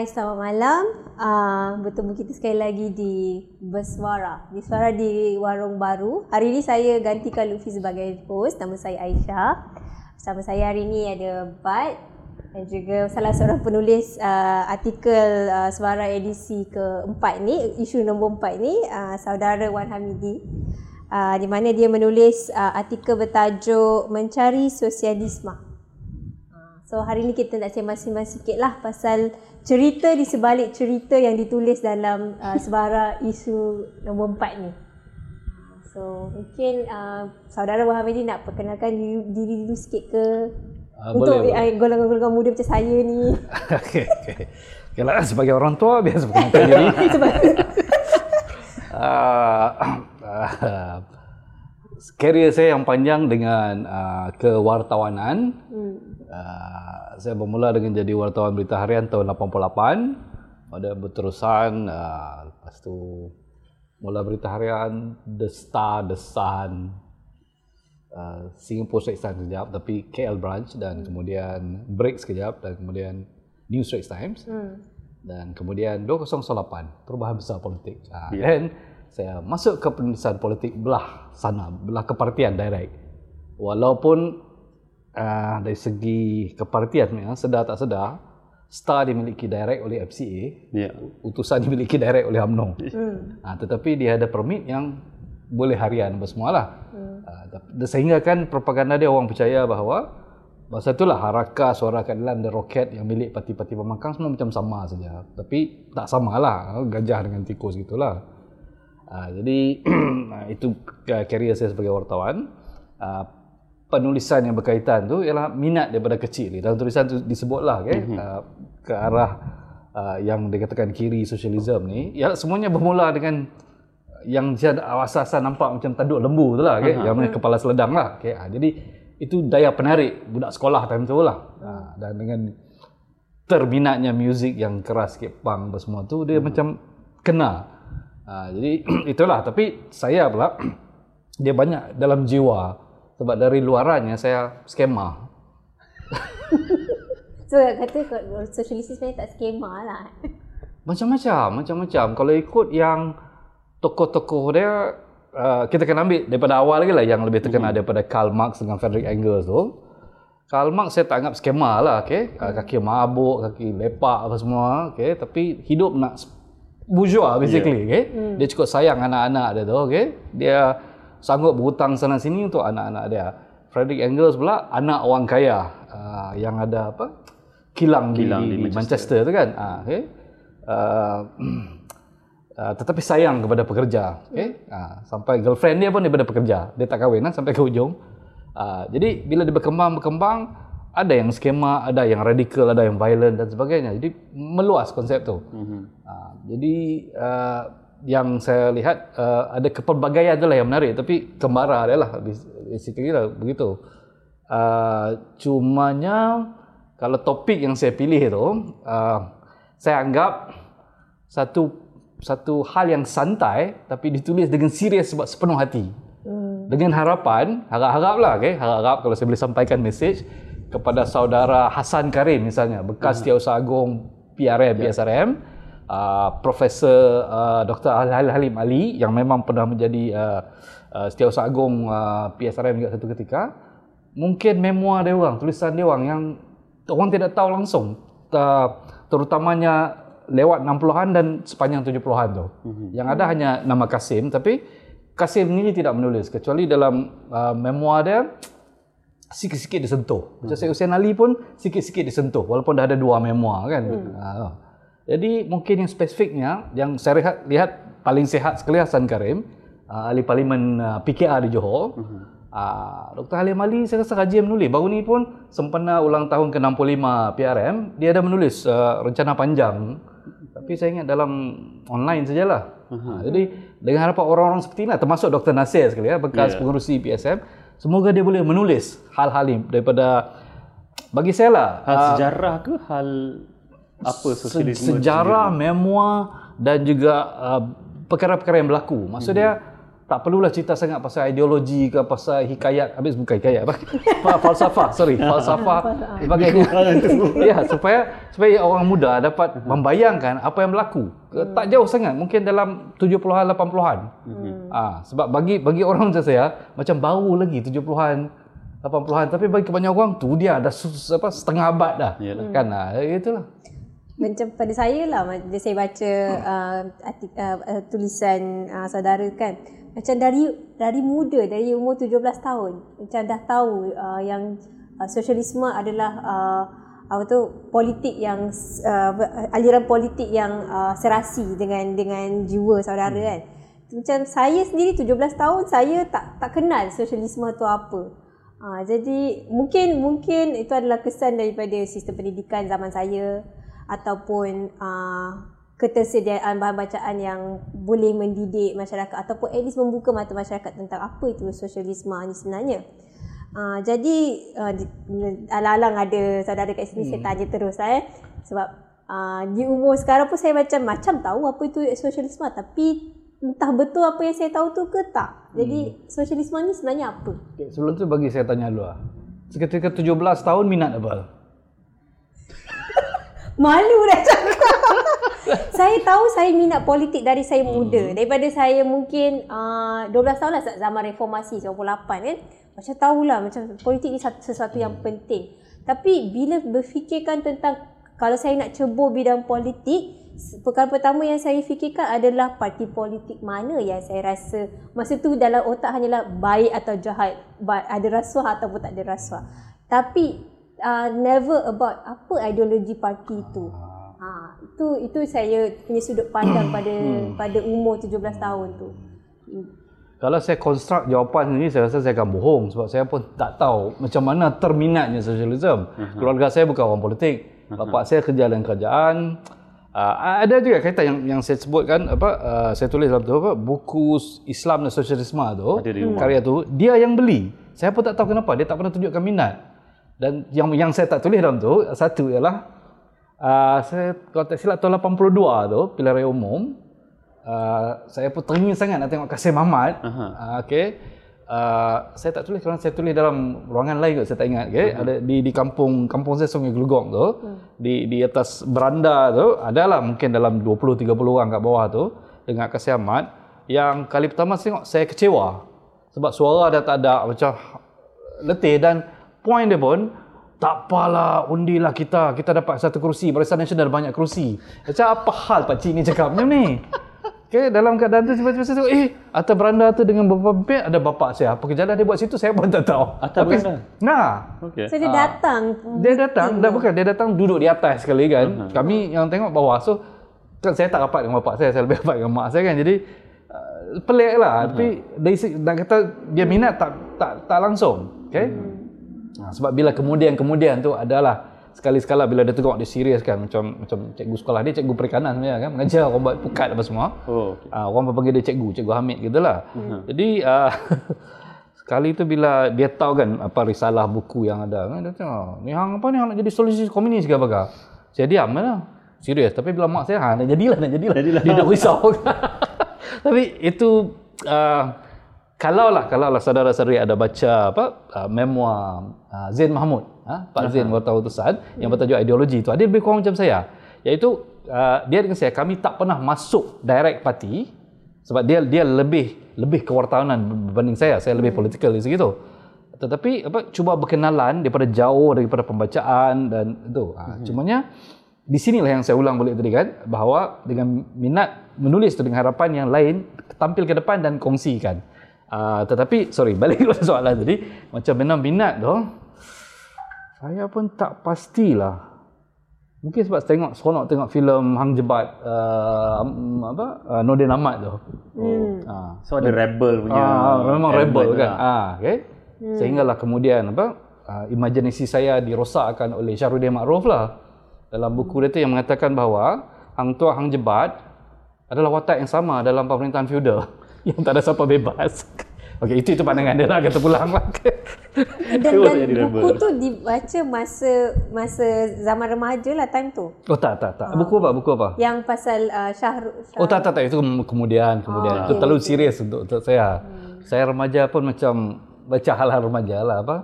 Hai, selamat malam. Uh, bertemu kita sekali lagi di Bersuara. Bersuara di Warung Baru. Hari ini saya gantikan Luffy sebagai host. Nama saya Aisyah. Bersama saya hari ini ada Bad dan juga salah seorang penulis uh, artikel uh, Suara edisi keempat ni, isu nombor empat ni, uh, saudara Wan Hamidi. Uh, di mana dia menulis uh, artikel bertajuk Mencari Sosialisme. Uh, so hari ni kita nak sembang-sembang sikit lah pasal cerita di sebalik cerita yang ditulis dalam uh, sebara isu nombor empat ni. So mungkin uh, saudara Wahamidi nak perkenalkan diri, diri dulu sikit ke uh, untuk boleh, uh, golongan-golongan muda macam saya ni. Okey okey. Okay, lah, sebagai orang tua biasa perkenalkan diri. uh, uh, Karier saya yang panjang dengan uh, kewartawanan. Hmm. Uh, saya bermula dengan jadi wartawan berita harian tahun 88. Pada berterusan, uh, lepas tu mula berita harian The Star, The Sun, uh, Singapore Straits Times sekejap, tapi KL branch dan hmm. kemudian Break sekejap dan kemudian New Straits Times. Hmm. Dan kemudian 2008, perubahan besar politik. Uh, yeah. Dan saya masuk ke penulisan politik belah sana, belah kepartian direct. Walaupun uh, dari segi kepartian ya, sedar tak sedar, star dimiliki direct oleh FCA, yeah. utusan dimiliki direct oleh UMNO. Hmm. Uh, tetapi dia ada permit yang boleh harian apa semualah. Hmm. Uh, sehingga kan propaganda dia orang percaya bahawa Masa itulah Haraka, Suara Keadilan dan Roket yang milik parti-parti pemangkang semua macam sama saja. Tapi tak samalah. Gajah dengan tikus gitulah. Uh, jadi itu career saya sebagai wartawan. Uh, penulisan yang berkaitan tu ialah minat daripada kecil. Dalam tulisan tu disebutlah okay, mm-hmm. uh, ke arah uh, yang dikatakan kiri sosialisme ni. Ya semuanya bermula dengan yang asas-asas nampak macam tanduk lembu tu lah. Okay, uh-huh. Yang kepala seledang lah. Okay, uh, jadi itu daya penarik budak sekolah time tu lah. Uh, dan dengan terminatnya muzik yang keras sikit punk semua tu dia uh-huh. macam kena Ha, jadi itulah tapi saya pula dia banyak dalam jiwa sebab dari luarannya saya skema. so kata sosialis sebenarnya tak skema lah. Macam-macam, macam-macam. Kalau ikut yang tokoh-tokoh dia uh, kita kena ambil daripada awal lagi lah yang lebih terkenal hmm. daripada Karl Marx dengan Frederick Engels tu. Karl Marx saya tak anggap skema lah, okay? Hmm. Kaki mabuk, kaki lepak apa semua, okay? Tapi hidup nak bourgeois basically yeah. okay hmm. dia cukup sayang anak-anak dia tu okay dia sanggup berhutang sana sini untuk anak-anak dia Frederick Engels pula anak orang kaya uh, yang ada apa kilang, kilang di, di Manchester. Manchester tu kan uh, okay uh, uh, tetapi sayang kepada pekerja okay uh, sampai girlfriend dia pun daripada pekerja dia tak kahwin lah, sampai ke ujung uh, jadi bila dia berkembang berkembang ada yang skema, ada yang radikal, ada yang violent dan sebagainya. Jadi meluas konsep tu. Mm-hmm. Uh, jadi uh, yang saya lihat uh, ada kepelbagaian itulah yang menarik. Tapi kembara adalah basically lah begitu. Uh, cumanya kalau topik yang saya pilih itu, uh, saya anggap satu satu hal yang santai tapi ditulis dengan serius sebab sepenuh hati. Mm. Dengan harapan, harap-harap lah, okay? harap-harap kalau saya boleh sampaikan message kepada saudara Hasan Karim misalnya bekas hmm. Setiausaha Agung PRM yeah. PSRM uh, Profesor uh, Dr. Al Halim Ali yang memang pernah menjadi uh, uh, Setiausaha Agung uh, PSRM juga satu ketika mungkin memoir dia orang tulisan dia orang yang orang tidak tahu langsung uh, terutamanya lewat 60-an dan sepanjang 70-an tu mm-hmm. yang ada hanya nama Kasim tapi Kasim ni tidak menulis kecuali dalam uh, memoir dia sikit-sikit disentuh. Macam hmm. saya Hussein Ali pun sikit-sikit disentuh walaupun dah ada dua memoir kan. Hmm. Ha. Jadi mungkin yang spesifiknya yang saya lihat, lihat paling sihat sekali Hasan Karim, uh, ahli parlimen uh, PKR di Johor. Hmm. Uh, Dr. Halim Ali saya rasa rajin menulis. Baru ni pun sempena ulang tahun ke-65 PRM, dia ada menulis uh, rencana panjang. Tapi saya ingat dalam online sajalah. Uh-huh. Ha, jadi dengan harapan orang-orang seperti ini termasuk Dr. Nasir sekali ya, bekas yeah. pengurusi PSM Semoga dia boleh menulis hal-hal ini daripada bagi saya lah hal uh, sejarah ke hal apa sosialisme sejarah, memoir dan juga uh, perkara-perkara yang berlaku. Maksud hmm. dia tak perlulah cerita sangat pasal ideologi ke pasal hikayat. Habis bukan hikayat apa? Fa- falsafah sorry. Falsafah sebagainya ya supaya supaya orang muda dapat membayangkan apa yang berlaku. Hmm. tak jauh sangat mungkin dalam 70-an 80-an ah sebab bagi bagi orang macam saya macam baru lagi 70-an 80-an tapi bagi kebanyakan orang tu dia dah apa setengah abad dah. Yalah. kan? Ah itulah macam pada saya lah bila saya baca uh, artik, uh, uh, tulisan uh, saudara kan macam dari dari muda dari umur 17 tahun macam dah tahu uh, yang uh, sosialisme adalah uh, apa tu politik yang uh, aliran politik yang uh, serasi dengan dengan jiwa saudara kan. Macam saya sendiri 17 tahun saya tak tak kenal sosialisme tu apa. Ha, jadi mungkin mungkin itu adalah kesan daripada sistem pendidikan zaman saya ataupun uh, ketersediaan bahan bacaan yang boleh mendidik masyarakat ataupun at least membuka mata masyarakat tentang apa itu sosialisme ni sebenarnya. Uh, jadi uh, alang-alang ada saudara kat sini hmm. saya tanya terus lah eh sebab uh, di umur sekarang pun saya macam macam tahu apa itu sosialisme tapi entah betul apa yang saya tahu tu ke tak. Jadi sosialisme ni sebenarnya apa? okay, sebelum tu bagi saya tanya dulu lah seketika 17 tahun minat apa Malu dah cakap. saya tahu saya minat politik dari saya muda. Daripada saya mungkin uh, 12 tahun lah zaman reformasi 98 kan. Macam tahulah macam politik ni sesuatu yang penting. Tapi bila berfikirkan tentang kalau saya nak cebur bidang politik, perkara pertama yang saya fikirkan adalah parti politik mana yang saya rasa masa tu dalam otak hanyalah baik atau jahat, ada rasuah ataupun tak ada rasuah. Tapi uh, never about apa ideologi parti itu. Ha, itu itu saya punya sudut pandang pada pada umur 17 tahun tu. Kalau saya construct jawapan ini, saya rasa saya akan bohong sebab saya pun tak tahu macam mana terminatnya sosialisme. Uh-huh. Keluarga saya bukan orang politik. Uh-huh. Bapak saya kerja dalam kerajaan. Uh, ada juga kaitan yang yang saya sebutkan apa uh, saya tulis dalam tu apa buku Islam dan Sosialisme tu karya tu dia yang beli. Saya pun tak tahu kenapa dia tak pernah tunjukkan minat. Dan yang yang saya tak tulis dalam tu satu ialah uh, saya kalau tak silap tahun 82 tu pilihan raya umum. Uh, saya pun teringin sangat nak tengok Kasim Ahmad. Uh, okey. Uh, saya tak tulis kerana saya tulis dalam ruangan lain kot saya tak ingat okey. Ada di di kampung kampung saya Sungai Gelugong tu. Di di atas beranda tu adalah mungkin dalam 20 30 orang kat bawah tu dengan Kasim Ahmad. Yang kali pertama saya tengok saya kecewa. Sebab suara dah tak ada macam letih dan point dia pun tak apalah undilah kita kita dapat satu kerusi Barisan Nasional banyak kerusi macam apa hal Pak Cik ni cakap macam ni Okay, dalam keadaan tu tiba-tiba saya tengok, eh, atas beranda tu dengan beberapa pemimpin ada bapak saya. Apa kerjaan dia buat situ, saya pun tak tahu. Atas beranda? Nah, Okey. So dia datang. dia datang, dah bukan, dia datang duduk di atas sekali kan. Uh-huh. Kami yang tengok bawah. So, kan saya tak rapat dengan bapak saya, saya lebih rapat dengan mak saya kan. Jadi, uh, pelik lah. Uh-huh. Tapi, dari nak kata dia minat tak tak tak langsung. Okay? Uh-huh. Sebab bila kemudian-kemudian tu adalah sekali-sekala bila dia tengok dia serius kan macam macam cikgu sekolah dia cikgu perikanan sebenarnya kan mengajar orang buat pukat apa semua. Oh, uh, orang panggil dia cikgu cikgu Hamid gitulah. Uh-huh. jadi uh, sekali tu bila dia tahu kan apa risalah buku yang ada kan dia tengok ni hang apa ni hang nak jadi solusi komunis ke apa saya diam lah. Serius tapi bila mak saya ha nak jadilah nak jadilah, Jadilah. dia dah risau. Tapi itu uh, kalau lah kalau lah saudara-saudari ada baca apa uh, memoir uh, Zain Mahmud ha? Pak Zain wartawan utusan yang bertajuk ideologi itu ada lebih kurang macam saya. Iaitu uh, dia dengan saya kami tak pernah masuk direct parti sebab dia dia lebih lebih kewartawanan berbanding saya. Saya lebih political dari segitu tetapi apa cuba berkenalan daripada jauh daripada pembacaan dan itu ha, cumanya di sinilah yang saya ulang balik tadi kan bahawa dengan minat menulis tu dengan harapan yang lain tampil ke depan dan kongsikan Uh, tetapi sorry balik kepada soalan tadi macam mana minat tu saya pun tak pastilah mungkin sebab tengok seronok tengok filem Hang Jebat uh, apa uh, Nordin Ahmad tu Hmm. uh, So ada rebel punya. Ah, memang rebel kan. lah. Ah, okay. Hmm. Sehinggalah kemudian apa? Uh, imajinasi saya dirosakkan oleh Syarudin Ma'ruf lah. Dalam buku dia tu yang mengatakan bahawa Hang Tuah Hang Jebat adalah watak yang sama dalam pemerintahan feudal yang tak ada siapa bebas. Okey, itu itu pandangan dia lah kata pulang lah. Dan, dan buku tu dibaca masa masa zaman remaja lah time tu. Oh tak tak tak. Buku apa? Buku apa? Yang pasal uh, Syahrul Oh tak tak tak itu kem- kemudian kemudian Oh, itu okey, terlalu serius untuk, untuk saya. Saya remaja pun macam baca hal-hal remaja lah apa.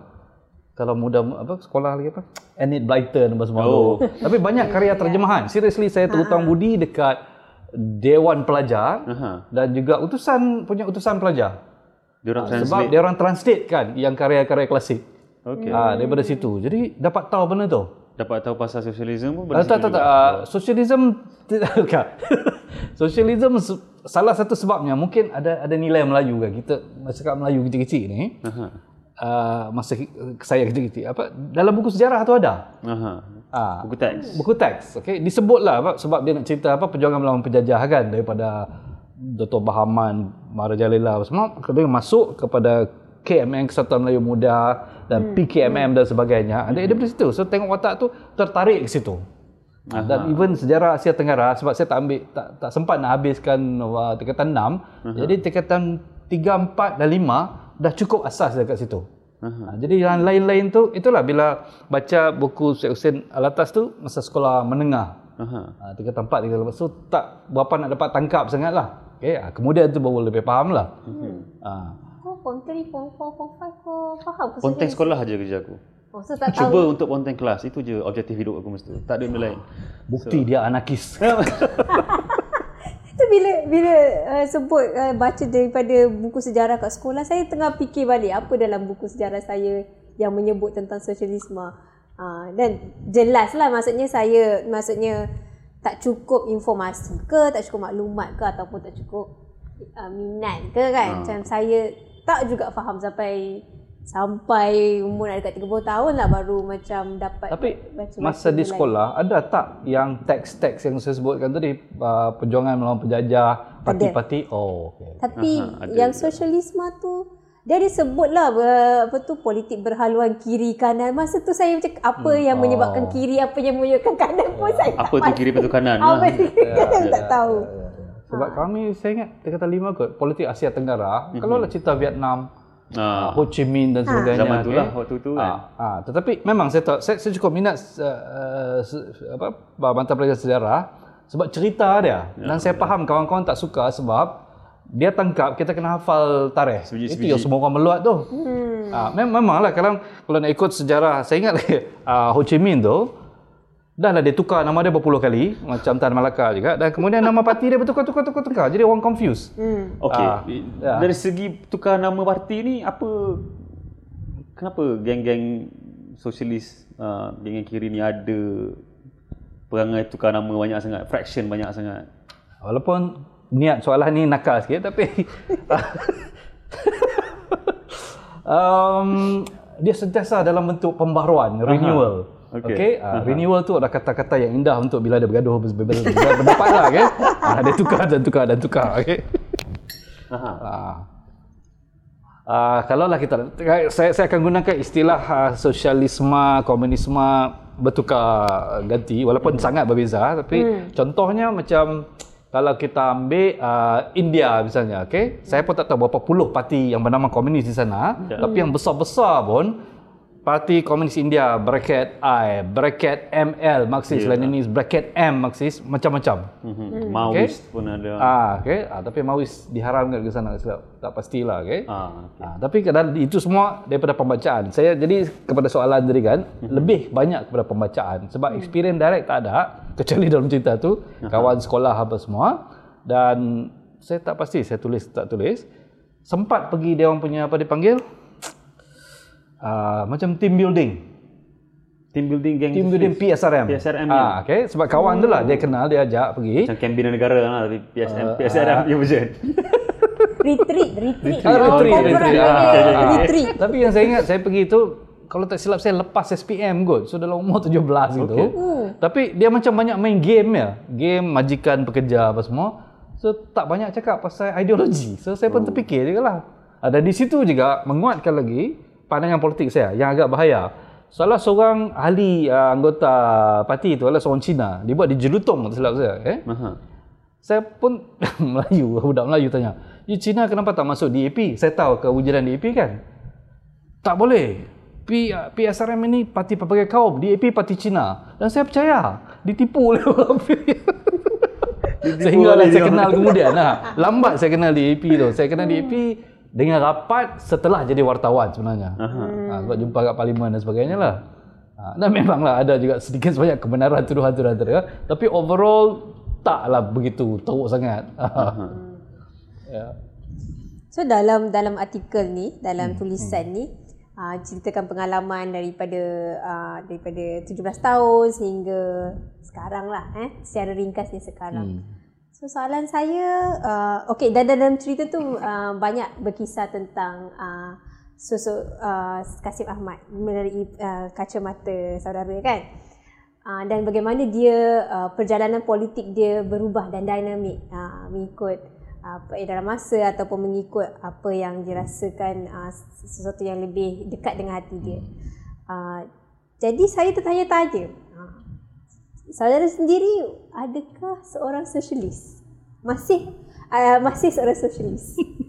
Kalau muda apa sekolah lagi apa? Enid Blyton apa semua Oh. tu. Tapi banyak karya terjemahan. Seriously saya terhutang budi dekat Dewan Pelajar Aha. dan juga utusan punya utusan pelajar. Dia orang Sebab translate. dia orang translate kan yang karya-karya klasik. Okey. Ah daripada situ. Jadi dapat tahu benda tu. Dapat tahu pasal sosialisme pun Ah, benda tak, tak, tak. juga. Uh, sosialism tidak. bukan. sosialism se- salah satu sebabnya mungkin ada ada nilai Melayu kan. Kita masyarakat Melayu kecil-kecil ni. Aha. Uh, masa saya kecil-kecil apa dalam buku sejarah tu ada. Aha. Ah, Buku teks. buku teks okey? Disebutlah apa sebab dia nak cerita apa perjuangan melawan penjajah kan daripada Dato' Bahaman Maharajalela apa semua. Kemudian masuk kepada KMN Kesatuan Melayu Muda dan PKMM dan sebagainya. Ada daripada situ. So tengok watak tu tertarik ke situ. Aha. dan even sejarah Asia Tenggara sebab saya tak ambil tak, tak sempat nak habiskan uh, tingkatan 6 jadi tingkatan 3 4 dan 5 dah cukup asas dekat situ Ha, jadi yang lain-lain tu itulah bila baca buku Syed Hussein Alatas tu masa sekolah menengah. Aha. Ha, tiga tempat tiga lepas tu tak berapa nak dapat tangkap sangat lah. Okay, ha, kemudian tu baru lebih faham lah. Ha. Kau form 3, form 4, form 5 kau faham ke Ponteng sekolah aja kerja aku. Oh, so tak tahu. Cuba untuk ponteng kelas. Itu je objektif hidup aku mesti. Tak ada benda lain. Bukti dia anarkis. Itu bila bila uh, sebut uh, baca daripada buku sejarah kat sekolah, saya tengah fikir balik apa dalam buku sejarah saya yang menyebut tentang sosialisme. Uh, dan jelas lah maksudnya saya maksudnya tak cukup informasi ke, tak cukup maklumat ke ataupun tak cukup uh, minat ke kan. Macam saya tak juga faham sampai sampai umur nak dekat 30 tahun lah baru macam dapat Tapi baca-baca masa di benda lain. sekolah ada tak yang teks-teks yang saya sebutkan tadi uh, perjuangan melawan penjajah, parti-parti? Oh, okay. Tapi Aha, ada yang sosialisme tu dia disebut lah ber- apa tu politik berhaluan kiri kanan. Masa tu saya macam apa Hmm. yang Oh. menyebabkan kiri, apa yang menyebabkan kanan pun saya tak Apa tu kiri betul kanan? apa Ha. tu saya tak tahu. Sebab kami saya ingat tingkatan lima kot politik Asia Tenggara. Mhm. Kalau lah cerita Vietnam, Ha. Ho Chi Minh dan sebagainya. Zaman tu okay? lah waktu tu kan. Ah, ah, tetapi memang saya tahu saya, saya cukup minat uh, se- apa mata pelajaran sejarah sebab cerita dia Ya, dan saya faham kawan-kawan tak suka sebab dia tangkap kita kena hafal tarikh. Sebiji-sebiji. Itu yang semua orang meluat tu. Hmm. Ah, mem- memanglah kalau kalau nak ikut sejarah saya ingat lagi uh, Ho Chi Minh tu dah lah dia tukar nama dia berpuluh kali macam Tan Malaka juga dan kemudian nama parti dia bertukar tukar tukar tukar jadi orang confused. Hmm. Okey. Ah, ya. Dari segi tukar nama parti ni apa kenapa geng-geng sosialis uh, geng kiri ni ada perangai tukar nama banyak sangat, fraction banyak sangat. Walaupun niat soalan ni nakal sikit tapi um, dia sentiasa dalam bentuk pembaharuan, renewal. Okey. Okey, okay? renewal tu ada kata-kata yang indah untuk bila dia bergaduh pendapat lah, okey. Ah, dia tukar dan tukar dan tukar, okey. Aha. Ah. Uh, kalau lah kita saya saya akan gunakan istilah uh, sosialisme, komunisme bertukar ganti walaupun sangat berbeza tapi hmm. contohnya macam kalau kita ambil uh, India misalnya okey saya pun tak tahu berapa puluh parti yang bernama komunis di sana Ya. tapi yang besar-besar pun Parti Komunis India bracket I bracket ML Marxist Ya. Leninist bracket M Marxist macam-macam Mm-hmm. Maoist pun ada. Ah, okey. Ah, tapi Maois diharamkan ke sana sebab tak pastilah, okey. Ah, okay. Ah, tapi kadang itu semua daripada pembacaan. Saya jadi kepada soalan tadi kan, lebih banyak kepada pembacaan sebab experience direct tak ada kecuali dalam cerita tu kawan sekolah apa semua dan saya tak pasti saya tulis tak tulis. Sempat pergi dia orang punya apa dipanggil? Ah, macam team building. Team building geng Team building PSRM. PSRM, Ah, okey. Sebab kawan tu lah dia kenal, dia ajak pergi. macam kamp bina negara lah tapi PSM PSRM punya version. Retreat, retreat. Ah, retreat, Oh, retreat. corporate. Ah, ah, ah. Retreat. Tapi yang saya ingat saya pergi tu kalau tak silap saya lepas SPM kot. So dalam umur 17 gitu. Okey. Tapi dia macam banyak main game ya. Game majikan pekerja apa semua. So tak banyak cakap pasal ideologi. So saya pun terfikir juga lah. Ada di situ juga menguatkan lagi pandangan politik saya yang agak bahaya. Salah seorang ahli uh, anggota parti itu adalah seorang Cina. Dia buat di Jelutong tak silap saya. Eh? Aha. Saya pun Melayu, budak Melayu tanya, "You Cina kenapa tak masuk DAP?" Saya tahu kewujudan DAP kan. Tak boleh. P, PSRM ini parti pelbagai kaum, DAP parti Cina. Dan saya percaya, ditipu oleh orang Sehingga lah saya kenal kemudian lah. Lambat saya kenal DAP tu. Saya kenal DAP dengan rapat setelah jadi wartawan sebenarnya. Ha, sebab jumpa kat parlimen dan sebagainya lah. Ha, dan memanglah ada juga sedikit sebanyak kebenaran tuduhan-tuduhan tu. ya. Tapi overall taklah begitu teruk sangat. ya. So dalam dalam artikel ni, dalam tulisan ni uh, ceritakan pengalaman daripada uh, daripada 17 tahun sehingga sekarang lah eh secara ringkas ni sekarang. So soalan saya uh, okey dan dalam cerita tu uh, banyak berkisah tentang uh, sosok uh, Kasim Ahmad melalui uh, kacamata saudara kan. Uh, dan bagaimana dia uh, perjalanan politik dia berubah dan dinamik uh, mengikut eh, dalam masa ataupun mengikut apa yang dirasakan uh, sesuatu yang lebih dekat dengan hati dia. Uh, jadi saya tertanya-tanya, uh, saudara sendiri adakah seorang sosialis? Masih uh, masih seorang sosialis?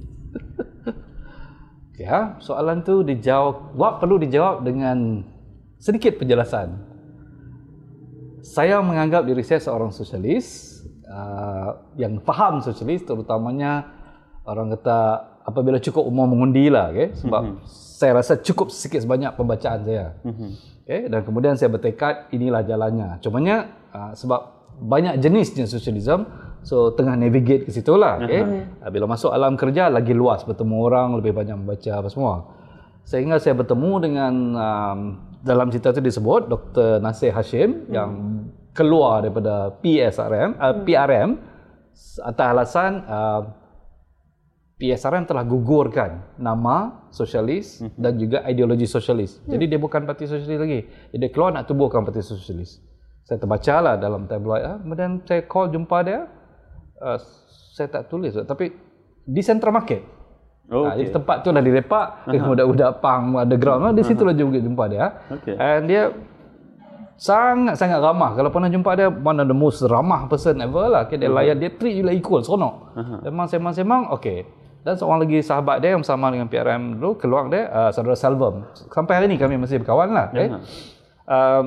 Ya, soalan tu dijawab, perlu dijawab dengan sedikit penjelasan. Saya menganggap diri saya seorang sosialis uh, yang faham sosialis terutamanya orang kata apabila cukup umur mengundi lah okay? sebab mm-hmm. saya rasa cukup sedikit sebanyak pembacaan saya. Mm-hmm. Okay? Dan kemudian saya bertekad inilah jalannya. Cumanya uh, sebab banyak jenisnya sosialisme so tengah navigate ke situ lah okay? uh, bila masuk alam kerja lagi luas bertemu orang lebih banyak membaca apa semua sehingga saya bertemu dengan um, dalam cerita itu disebut Dr. Nasir Hashim hmm. yang keluar daripada PSRM uh, PRM atas alasan uh, PSRM telah gugurkan nama sosialis hmm. dan juga ideologi sosialis. Hmm. Jadi dia bukan parti sosialis lagi. Jadi dia keluar nak tubuhkan parti sosialis. Saya terbaca lah dalam tabloid. Ah. Kemudian saya call jumpa dia. Uh, saya tak tulis. Tapi di Central Market. Oh, Ah, okay. Jadi tempat tu dah direpak. Uh-huh. Budak-budak pang underground. Di situ lah juga jumpa dia. Okay. And dia sangat-sangat ramah. Kalau pernah jumpa dia, one of the most ramah person ever lah. Okay, dia layan, dia treat you like equal, seronok. Uh-huh. Memang semang-semang, okay. Dan seorang lagi sahabat dia yang sama dengan PRM dulu, keluar dia, uh, saudara Salvam. Sampai hari ni kami masih berkawan lah. Okay. Uh-huh. Um,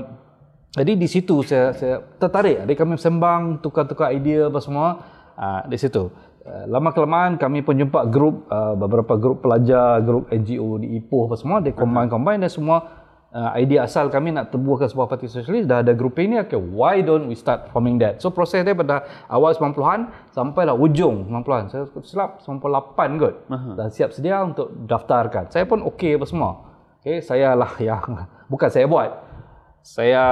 jadi di situ saya, saya tertarik. Jadi kami sembang, tukar-tukar idea apa semua. Uh, di situ. Uh, lama kelamaan kami pun jumpa grup, uh, beberapa grup pelajar, grup NGO di Ipoh apa semua. Dia combine-combine dan semua uh, idea asal kami nak tebuhkan sebuah parti sosialis dah ada grup ini okay why don't we start forming that? So proses dia pada awal 90-an sampailah ujung 90-an saya silap 98 kot. Aha. dah siap sedia untuk daftarkan. Saya pun okey apa semua. Okay saya lah yang bukan saya buat. Saya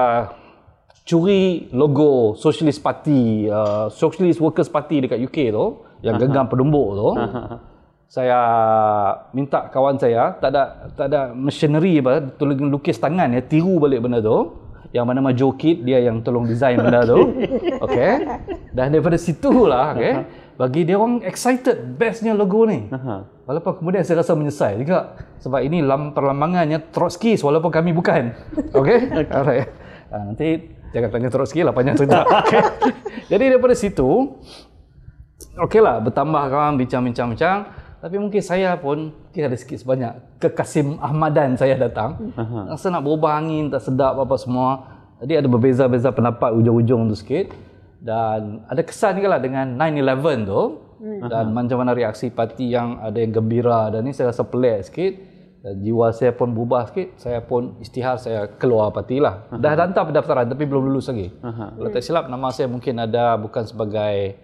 curi logo Socialist Party uh, Socialist Workers Party dekat UK tu yang genggam penumbuk tu saya minta kawan saya tak ada tak ada machinery apa tolong lukis tangan ya tiru balik benda tu. Yang mana nama Joe Kid dia yang tolong design benda tu. Okey dan daripada situlah okey bagi dia orang excited bestnya logo ni. Walaupun kemudian saya rasa menyesal juga sebab ini lam perlambangannya Trotsky walaupun kami bukan. Okey alright. Ha, nanti jangan tanya Trotsky lah panjang cerita okay. jadi daripada situ okey lah bertambah kawan bincang-bincang-bincang tapi mungkin saya pun mungkin ada sikit sebanyak kekasim Ahmadan saya datang. Aha. rasa nak berubah angin tak sedap apa semua. Jadi ada berbeza-beza pendapat ujung-ujung tu sikit. Dan ada kesan juga lah dengan 9-11 tu. Dan macam mana reaksi parti yang ada yang gembira. Dan ni saya rasa pelik sikit. Dan jiwa saya pun berubah sikit. Saya pun istihar saya keluar parti lah. Dah hantar pendaftaran tapi belum lulus lagi. Aha. kalau tak silap nama saya mungkin ada bukan sebagai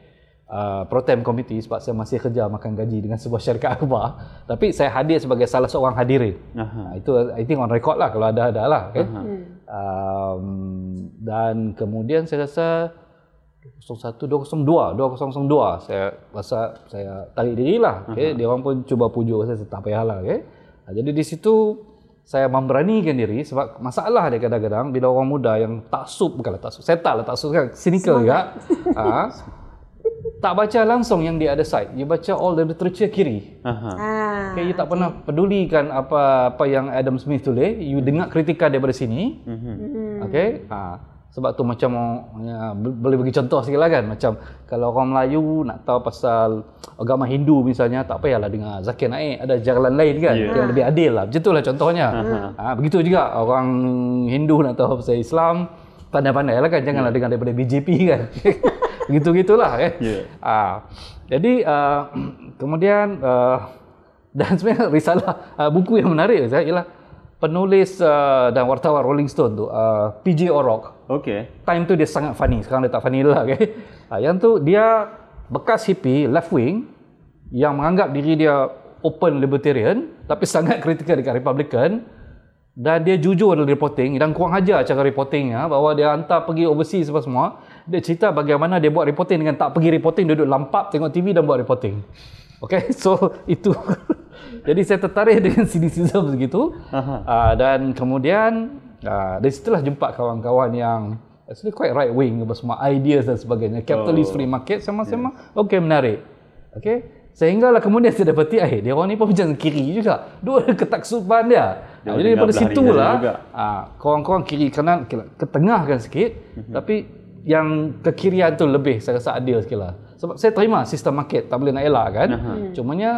uh, pro-tem committee sebab saya masih kerja makan gaji dengan sebuah syarikat akhbar tapi saya hadir sebagai salah seorang hadirin. Ha, itu I think on record lah kalau ada ada lah okay? um, dan kemudian saya rasa 01 202 2002 saya rasa saya tarik diri lah okay? dia orang pun cuba pujuk saya tak payahlah okay? ha, jadi di situ saya memberanikan diri sebab masalah dia kadang-kadang bila orang muda yang taksub bukanlah taksub saya tak lah taksub kan cynical juga ha, tak baca langsung yang di other side you baca all the literature kiri Aha. ah, Okay, you tak pernah pedulikan apa apa yang Adam Smith tulis. You dengar kritikan daripada sini. Mhm. Okay. Ha. Sebab tu macam ya, bo- boleh bagi contoh sikit lah kan. Macam kalau orang Melayu nak tahu pasal agama Hindu misalnya, tak payahlah dengar Zakir Naik. Ada jalan lain kan Ya. yang lebih adil lah. Macam tu lah contohnya. Ha, begitu juga orang Hindu nak tahu pasal Islam, pandai-pandai lah kan. Janganlah dengar daripada BJP kan. Begitu-gitulah kan. Ya. Ah, jadi uh, kemudian uh, dan sebenarnya risalah uh, buku yang menarik saya ialah penulis uh, dan wartawan Rolling Stone tu uh, PJ O'Rourke. Okey. Time tu dia sangat funny, sekarang dia tak funny lah okay? uh, yang tu dia bekas hippie left wing yang menganggap diri dia open libertarian tapi sangat kritikal dekat Republican dan dia jujur dalam reporting dan kurang ajar cara reportingnya bahawa dia hantar pergi overseas apa semua dia cerita bagaimana dia buat reporting dengan tak pergi reporting duduk lampap tengok TV dan buat reporting. Okay so itu. Jadi saya tertarik dengan cynicism begitu. Uh, dan kemudian uh, dari situlah jumpa kawan-kawan yang actually quite right wing apa semua ideas dan sebagainya. Capitalist free market sama-sama okay menarik. Okay sehinggalah kemudian saya dapati eh dia orang ni pun macam kiri juga. Dua ketaksuban dia. Dia jadi daripada situlah dia juga. ah, korang-korang kiri kanan ke, ke tengah kan sikit. Mhm. tapi yang kekirian tu lebih saya rasa adil sikit lah. Sebab saya terima sistem market tak boleh nak elak kan. Cumanya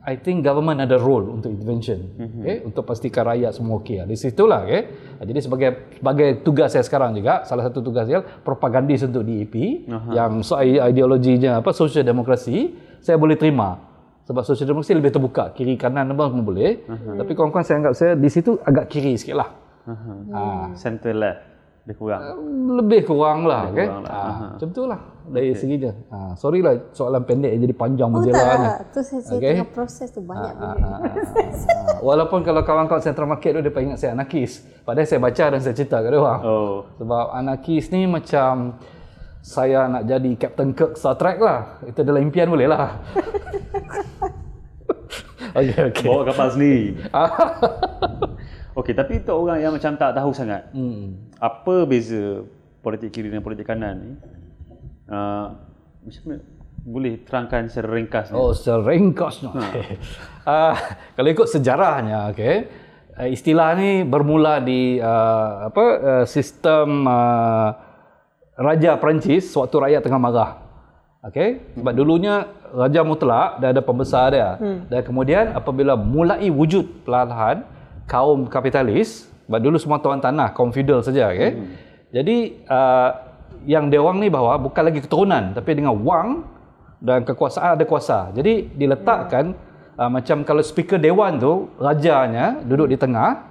I think government ada role untuk intervention Mhm. okay, untuk pastikan rakyat semua okey lah. di situlah okay. Ah, jadi sebagai sebagai tugas saya sekarang juga salah satu tugas saya propagandis untuk DAP yang soal ideologinya apa social demokrasi saya boleh terima. Sebab social demokrasi lebih terbuka. Kiri kanan apa semua boleh. Tapi kawan-kawan saya anggap saya di situ agak kiri sikit lah. Aha. ah, Center left. Lebih kurang. lebih kurang lah Lebih kan kurang lah. ah, macam tu lah dari seginya ah, sorry lah soalan pendek jadi panjang Oh berjalan tak, ni. tu saya, saya Okay. tengah proses tu banyak Ah, benda. ah, ah, ah. Walaupun kalau kawan-kawan Central Market tu dia ingat saya anarkis. Padahal saya baca dan saya cerita kat dia orang. Oh. Sebab anarkis ni macam saya nak jadi Captain Kirk Star Trek lah. Itu adalah impian boleh lah. okey, okey. Bawa kapal sendiri. Okey, tapi untuk orang yang macam tak tahu sangat, Hmm. apa beza politik kiri dan politik kanan ni? Uh, macam mana? Boleh terangkan secara ringkas ni? Oh, secara ringkasnya. Okay. Uh, kalau ikut sejarahnya, okay, uh, istilah ni bermula di uh, apa uh, sistem uh, Raja Perancis sewaktu rakyat tengah marah. Okay? Sebab dulunya Raja Mutlak dah ada pembesar dia. Dan kemudian apabila mulai wujud perlahan kaum kapitalis, sebab dulu semua tuan tanah, kaum feudal saja. Okay? Jadi uh, yang dia orang ni bawa bukan lagi keturunan tapi dengan wang dan kekuasaan ada kuasa. Jadi diletakkan uh, macam kalau speaker dewan tu rajanya duduk di tengah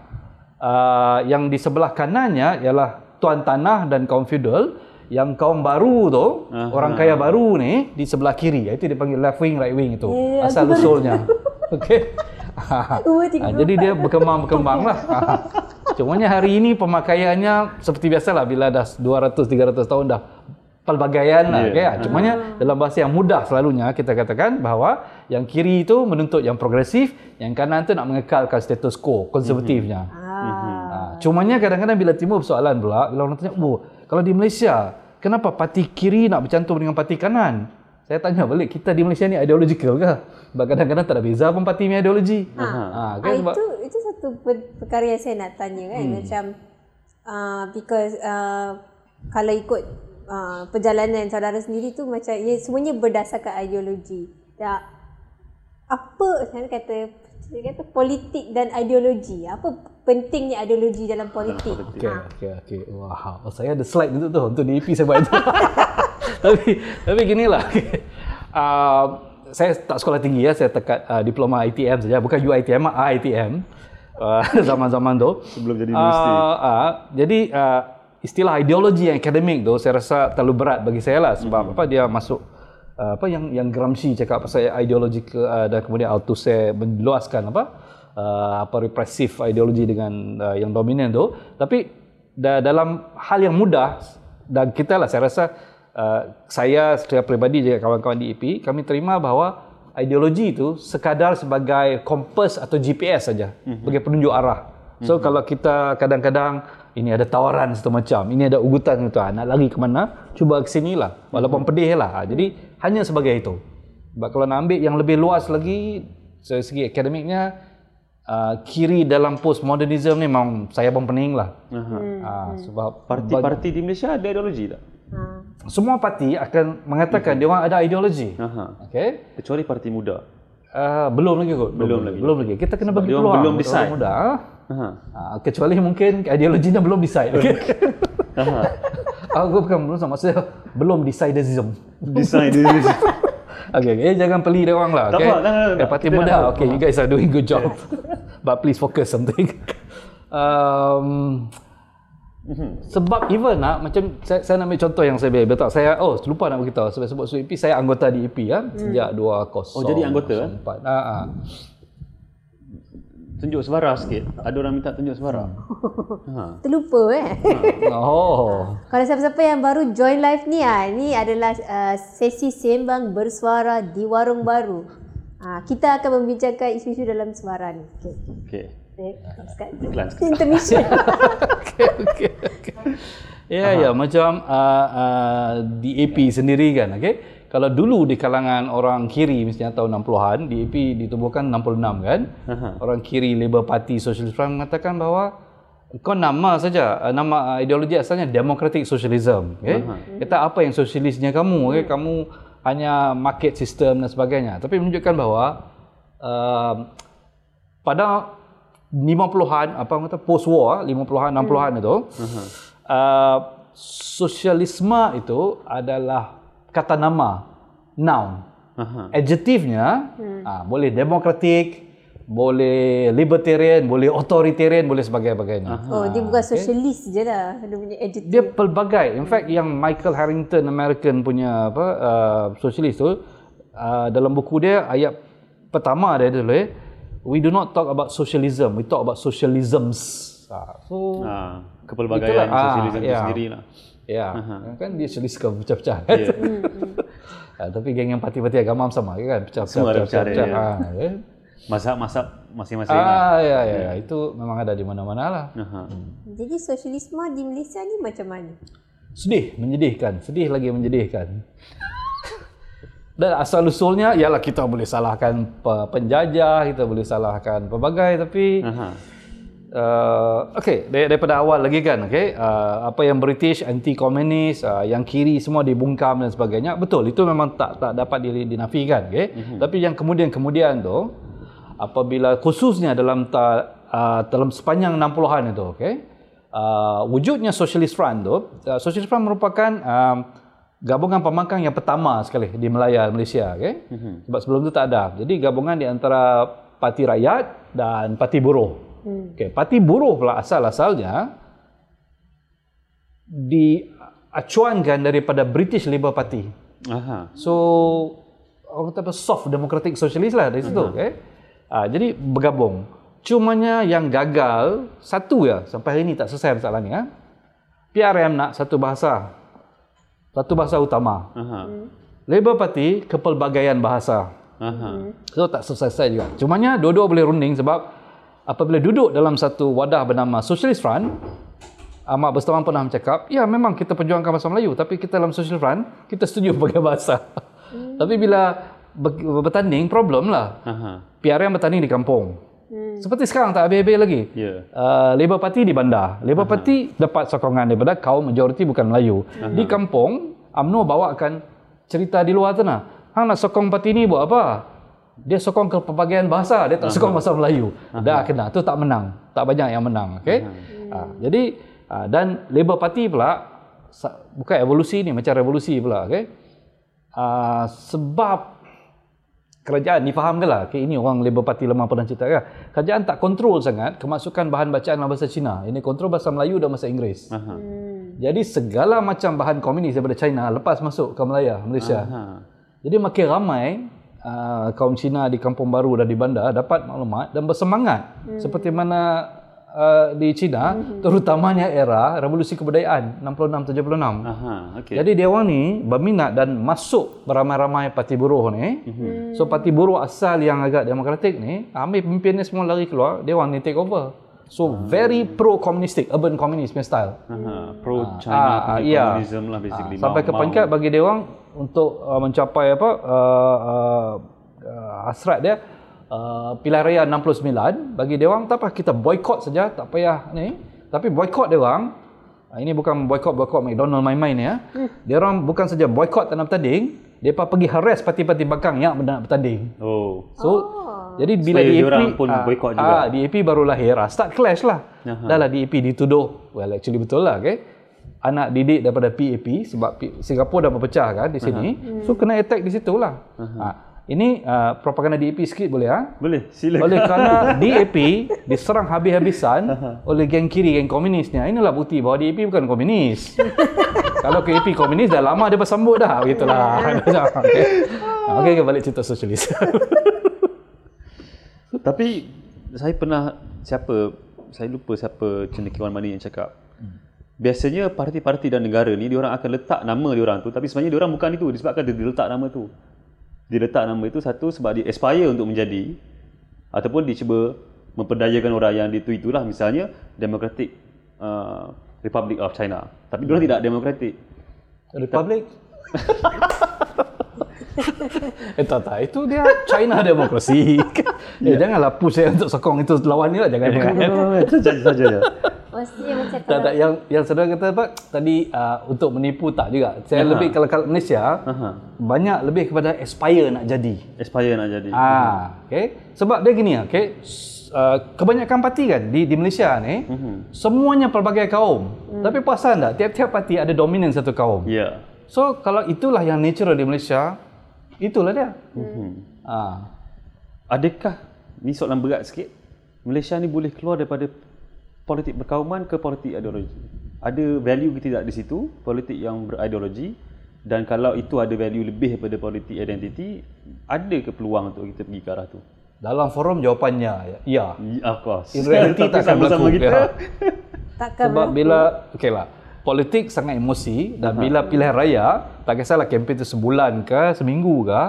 uh, yang di sebelah kanannya ialah tuan tanah dan kaum feudal yang kaum baru tu Aha. orang kaya baru ni di sebelah kiri itu dipanggil left wing right wing itu Eh, aku asal usulnya okey Dua, tiga, Ah, jadi dia berkembang-berkembang lah. Ah. Cumanya hari ini pemakaiannya seperti biasalah bila dah 200-300 tahun dah pelbagaian lah. Yeah. Okay? Ah, Cumanya dalam bahasa yang mudah selalunya kita katakan bahawa yang kiri itu menuntut yang progresif, yang kanan tu nak mengekalkan status quo, konservatifnya. Ah. Ah, cumanya kadang-kadang bila timbul persoalan pula, bila orang tanya, oh, kalau di Malaysia, kenapa parti kiri nak bercantum dengan parti kanan? Saya tanya balik, kita di Malaysia ni ideological ke? Sebab kadang-kadang tak ada beza pun parti punya ideologi. Ha. Ah, Ah, kan sebab itu itu satu per- perkara yang saya nak tanya kan hmm. macam uh, because uh, kalau ikut uh, perjalanan saudara sendiri tu macam ya, semuanya berdasarkan ideologi. Ya, apa saya kata saya kata politik dan ideologi. Apa pentingnya ideologi dalam politik? Okey, okey, okey. Wah, oh, saya ada slide untuk tu. Untuk DAP saya buat itu. tapi tapi ginilah. Uh, saya tak sekolah tinggi ya, saya tekat uh, diploma ITM saja, bukan UITM, ITM. Uh, zaman-zaman tu. Sebelum jadi universiti. Uh, uh, jadi uh, istilah ideologi yang akademik tu saya rasa terlalu berat bagi saya lah sebab apa dia masuk uh, apa yang yang Gramsci cakap pasal ideologi ke, uh, dan kemudian Althusser meluaskan apa uh, apa represif ideologi dengan uh, yang dominan tu tapi da, dalam hal yang mudah dan kita lah saya rasa uh, saya secara peribadi juga kawan-kawan di EP kami terima bahawa ideologi itu sekadar sebagai kompas atau GPS saja mm-hmm. sebagai penunjuk arah so mm-hmm. kalau kita kadang-kadang ini ada tawaran satu macam, ini ada ugutan itu, ah, nak lari ke mana, cuba ke sini lah, walaupun pedih lah. Ah, Jadi hanya sebagai itu. Sebab kalau nak ambil yang lebih luas lagi, dari segi akademiknya, uh, kiri dalam postmodernism ni memang saya pun pening lah. Aha. Uh, sebab Parti-parti di Malaysia ada ideologi tak? Semua parti akan mengatakan dia orang ada ideologi. Aha. Okay? Kecuali parti muda. Uh, belum lagi kot. Belum lagi. Belum lagi. Kita kena bagi dia orang peluang. belum decide. Muda. Aha. Uh, kecuali mungkin ideologinya belum decide. Okay? Aha. Aku bukan belum sama saya belum decidism. Design dia. Okay, okay, jangan peli dia orang lah. Tak Okay? apa, tak, tak, tak. Eh, parti muda, okay, you guys are doing good job. But please focus something. um, sebab even nak macam saya, saya nak ambil contoh yang saya beri betul saya oh lupa nak beritahu sebab sebab SUIP saya anggota di EP kan sejak 20 Oh, jadi anggota, eh? 4 ah, ah. Tunjuk suara sikit. Ada orang minta tunjuk suara. Ha. Terlupa eh. oh Kalau siapa-siapa yang baru join live ni ah, ni adalah uh, sesi sembang bersuara di warung baru. Ah, kita akan membincangkan isu-isu dalam suara ni. Okey. Okey. Eh, sekat- Iklan sikit. Intermission. okay, okay, okay. Ya, ya, macam uh, uh, di AP sendiri kan, okay? Kalau dulu di kalangan orang kiri misalnya tahun 60-an, di AP ditubuhkan 66 kan? Aha. Orang kiri Labour Party Socialist Front mengatakan bahawa kau nama saja, nama ideologi asalnya Democratic Socialism, okay? Kata apa yang sosialisnya kamu, okay? Kamu hanya market system dan sebagainya. Tapi menunjukkan bahawa uh, pada 50-an apa orang kata post war 50-an 60-an itu uh, sosialisme itu adalah kata nama noun. Aha. adjektifnya ah, boleh demokratik boleh libertarian boleh authoritarian boleh sebagainya oh, dia bukan sosialis je lah. Dia punya adjective. dia pelbagai. In fact yang Michael Harrington American punya apa uh, sosialis tu uh, dalam buku dia ayat pertama dia dulu eh we do not talk about socialism we talk about socialisms uh, so Ha. Kepelbagaian Itulah. Ah, sosialisme itu ya. sendiri lah. ya kan dia socialist ke pecah-pecah kan Ah, tapi geng yang parti-parti agama sama kan pecah-pecah Semua ada pecah pecah-pecah ya. Ah, ya. Mazhab-mazhab masing-masing lah. ah ya, ya ya itu memang ada di mana-mana lah Aha. Jadi sosialisme di Malaysia ni macam mana? Sedih, menyedihkan. Sedih lagi menyedihkan. Dan asal usulnya ialah kita boleh salahkan pe- penjajah, kita boleh salahkan pelbagai tapi Aha. uh, okey dar- daripada awal lagi kan okey uh, apa yang British anti komunis uh, yang kiri semua dibungkam dan sebagainya betul itu memang tak tak dapat di- dinafikan okey mm-hmm. tapi yang kemudian-kemudian tu apabila khususnya dalam ta, uh, dalam sepanjang 60-an itu okey uh, wujudnya socialist front tu uh, socialist front merupakan um, gabungan pembangkang yang pertama sekali di Melaya Malaysia okey mm-hmm. sebab sebelum tu tak ada jadi gabungan di antara Parti Rakyat dan Parti Buruh hmm. okey Parti Buruh pula asal-asalnya diacuankan daripada British Labour Party Aha. So orang kata apa soft democratic socialist lah dari situ, uh-huh. okay? Ah, jadi bergabung. Cumanya yang gagal satu ya sampai hari ini tak selesai masalah ni ha. PRM nak satu bahasa. Satu bahasa utama. Aha. Labour Party kepelbagaian bahasa. Aha. So tak selesai juga. Cumanya dua-dua boleh runding sebab apabila duduk dalam satu wadah bernama Socialist Front, Ahmad Bertawan pernah bercakap, ya memang kita perjuangkan bahasa Melayu tapi kita dalam Socialist Front, kita setuju pakai bahasa. tapi bila ber- bertanding, problem lah. Aha. PRM bertanding di kampung. Seperti sekarang tak habis-habis lagi. Ya. Uh, Labour Party di bandar. Labour Party dapat sokongan daripada kaum majoriti bukan Melayu. Di kampung, UMNO bawakan cerita di luar sana. Hang nak sokong parti ni buat apa? Dia sokong kepelbagaian bahasa, dia tak sokong bahasa Melayu. Dah kena, tu tak menang. Tak banyak yang menang, okey? Uh, jadi uh, dan Labour Party pula bukan evolusi ni macam revolusi pula, okey? Uh, sebab kerajaan difaham ke lah. Okay, ini orang Labour Party lama pernah cerita kan kerajaan tak kontrol sangat kemasukan bahan bacaan dalam bahasa Cina. Ini kontrol bahasa Melayu dan bahasa Inggeris. Aha. jadi segala macam bahan komunis daripada China lepas masuk ke Melaya Malaysia. Aha. jadi makin ramai uh, kaum Cina di Kampung Baru dan di bandar dapat maklumat dan bersemangat. Seperti mana uh, di China terutamanya era revolusi kebudayaan 66 76 Aha. Okey. jadi dia orang ni berminat dan masuk beramai-ramai parti buruh ni. Mm-hmm. So parti buruh asal yang agak demokratik ni, ambil pemimpinnya semua lari keluar, dia orang ni take over. So very pro communistic, urban communist punya style. Aha. Pro Ah, China ah, punya ya. komunism lah basically. Ah, sampai ke peringkat bagi dia orang untuk uh, mencapai apa uh, uh, uh, hasrat dia uh, pilihan raya 69 bagi dia orang tak apa kita boycott saja tak payah ni. Tapi boycott dia orang uh, ini bukan boycott boycott McDonald main-main ya. Dia orang bukan saja boycott tanam bertanding dia mereka pergi harass parti-parti belakang yang nak bertanding Oh. so jadi bila Supaya DAP pun ah, boycott juga. ah, DAP baru lahir ah, start clash lah. Aha. dah lah DAP dituduh. Well actually betul lah okay? Anak didik daripada PAP sebab Singapura dah berpecah kan di sini. So kena attack di situ lah. Ah, ini uh, propaganda DAP sikit boleh ah Boleh, silakan. oleh kerana DAP diserang habis-habisan oleh geng kiri, geng komunisnya. Inilah bukti bahawa DAP bukan komunis. Kalau KAP komunis dah lama dia bersambut dah. Begitulah. Okey. Okey, okay, balik cerita sosialis. Tapi saya pernah siapa saya lupa siapa cendekiawan mana yang cakap. Biasanya parti-parti dan negara ni diorang akan letak nama diorang tu tapi sebenarnya diorang bukan itu disebabkan dia letak nama tu. Dia letak nama itu satu sebab dia aspire untuk menjadi ataupun dia cuba memperdayakan orang yang itu itulah misalnya Democratic uh, Republic of China. Tapi diorang tidak demokratik. Republic. eh tak tak itu dia China demokrasi. eh janganlah push saya untuk sokong itu lawan ni lah jangan jangan. Saja saja je. Maksudnya macam Tak, tak, yang yang saudara kata apa tadi uh, untuk menipu tak juga. Saya lebih kalau kalau Malaysia Aha. banyak lebih kepada aspire nak jadi. Aspire nak jadi. Ah, okay. Sebab dia gini, okay. Uh, kebanyakan parti kan di di Malaysia ni Mhm. semuanya pelbagai kaum. Tapi perasan tak tiap-tiap parti ada dominan satu kaum. Ya. So kalau itulah yang natural di Malaysia, itulah dia. Mhm. Ah. Adakah ni soalan berat sikit Malaysia ni boleh keluar daripada politik berkauman ke politik ideologi ada value ke tidak di situ politik yang berideologi dan kalau itu ada value lebih daripada politik identiti ada ke peluang untuk kita pergi ke arah tu Dalam forum jawapannya ya. Ya, of course In reality takkan sama-sama berlaku. kita Ya. takkan Sebab bila okey lah politik sangat emosi dan bila pilihan raya tak kisahlah kempen tu sebulan ke seminggu ke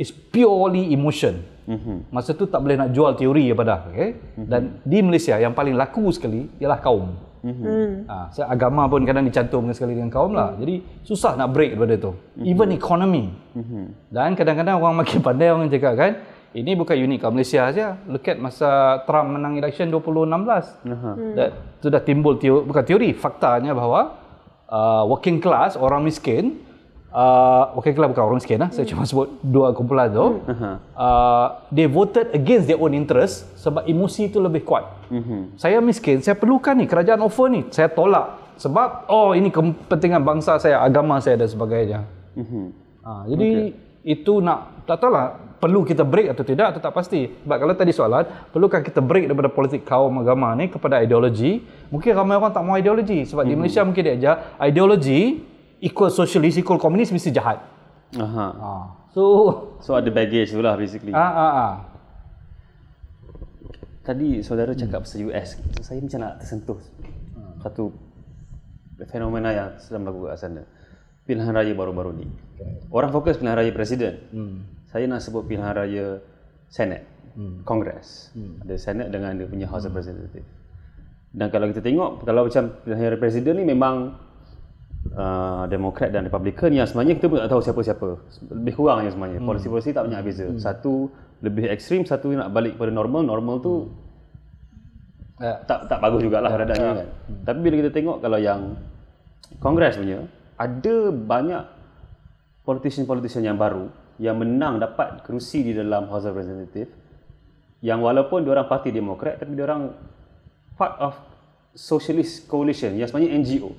is purely emotion. Mhm. Masa tu tak boleh nak jual teori apa dah, okey? Dan di Malaysia yang paling laku sekali ialah kaum. Hmm. Ha, so agama pun kadang dicantumkan sekali dengan kaum lah. Jadi susah nak break daripada tu. Even economy. Mhm. Dan kadang-kadang orang makin pandai orang cakap kan, ini bukan unik kat Malaysia saja. Look at masa Trump menang election 2016. Aha. That, tu dah timbul teori, bukan teori, faktanya bahawa uh, working class, orang miskin, uh, working class bukan orang miskin lah, saya cuma sebut dua kumpulan tu, Aha. uh, they voted against their own interest sebab emosi itu lebih kuat. Mhm. Saya miskin, saya perlukan ni, kerajaan offer ni, saya tolak. Sebab, oh ini kepentingan bangsa saya, agama saya dan sebagainya. Mhm. Ha, jadi okay. Itu nak tak tahulah perlu kita break atau tidak atau tak pasti. Sebab kalau tadi soalan, perlukah kita break daripada politik kaum agama ni kepada ideologi? Mungkin ramai orang tak mau ideologi sebab di Malaysia mungkin dia ajar ideologi equal socialist equal komunis mesti jahat. Aha. Ha. So So ada baggage tu lah basically. ah ah ah. Tadi saudara cakap pasal US. So, saya macam nak tersentuh satu fenomena yang sedang berlaku kat sana. Pilihan raya baru-baru ni. Orang fokus pilihan raya presiden. Saya nak sebut pilihan raya Senate, Kongres. Ada Senate dengan dia punya House of Representative. Dan kalau kita tengok kalau macam pilihan raya presiden ni memang uh, Demokrat dan Republican yang sebenarnya kita pun tak tahu siapa-siapa. Lebih kurang yang sebenarnya. Polisi-polisi tak banyak beza. Satu lebih ekstrim, satu nak balik kepada normal. Normal tu Ya. tak tak bagus jugalah keadaannya kan. Tapi bila kita tengok kalau yang Kongres punya ada banyak politician-politician yang baru yang menang dapat kerusi di dalam House of Representative yang walaupun diorang parti Demokrat tapi diorang part of Socialist Coalition yang sebenarnya NGO.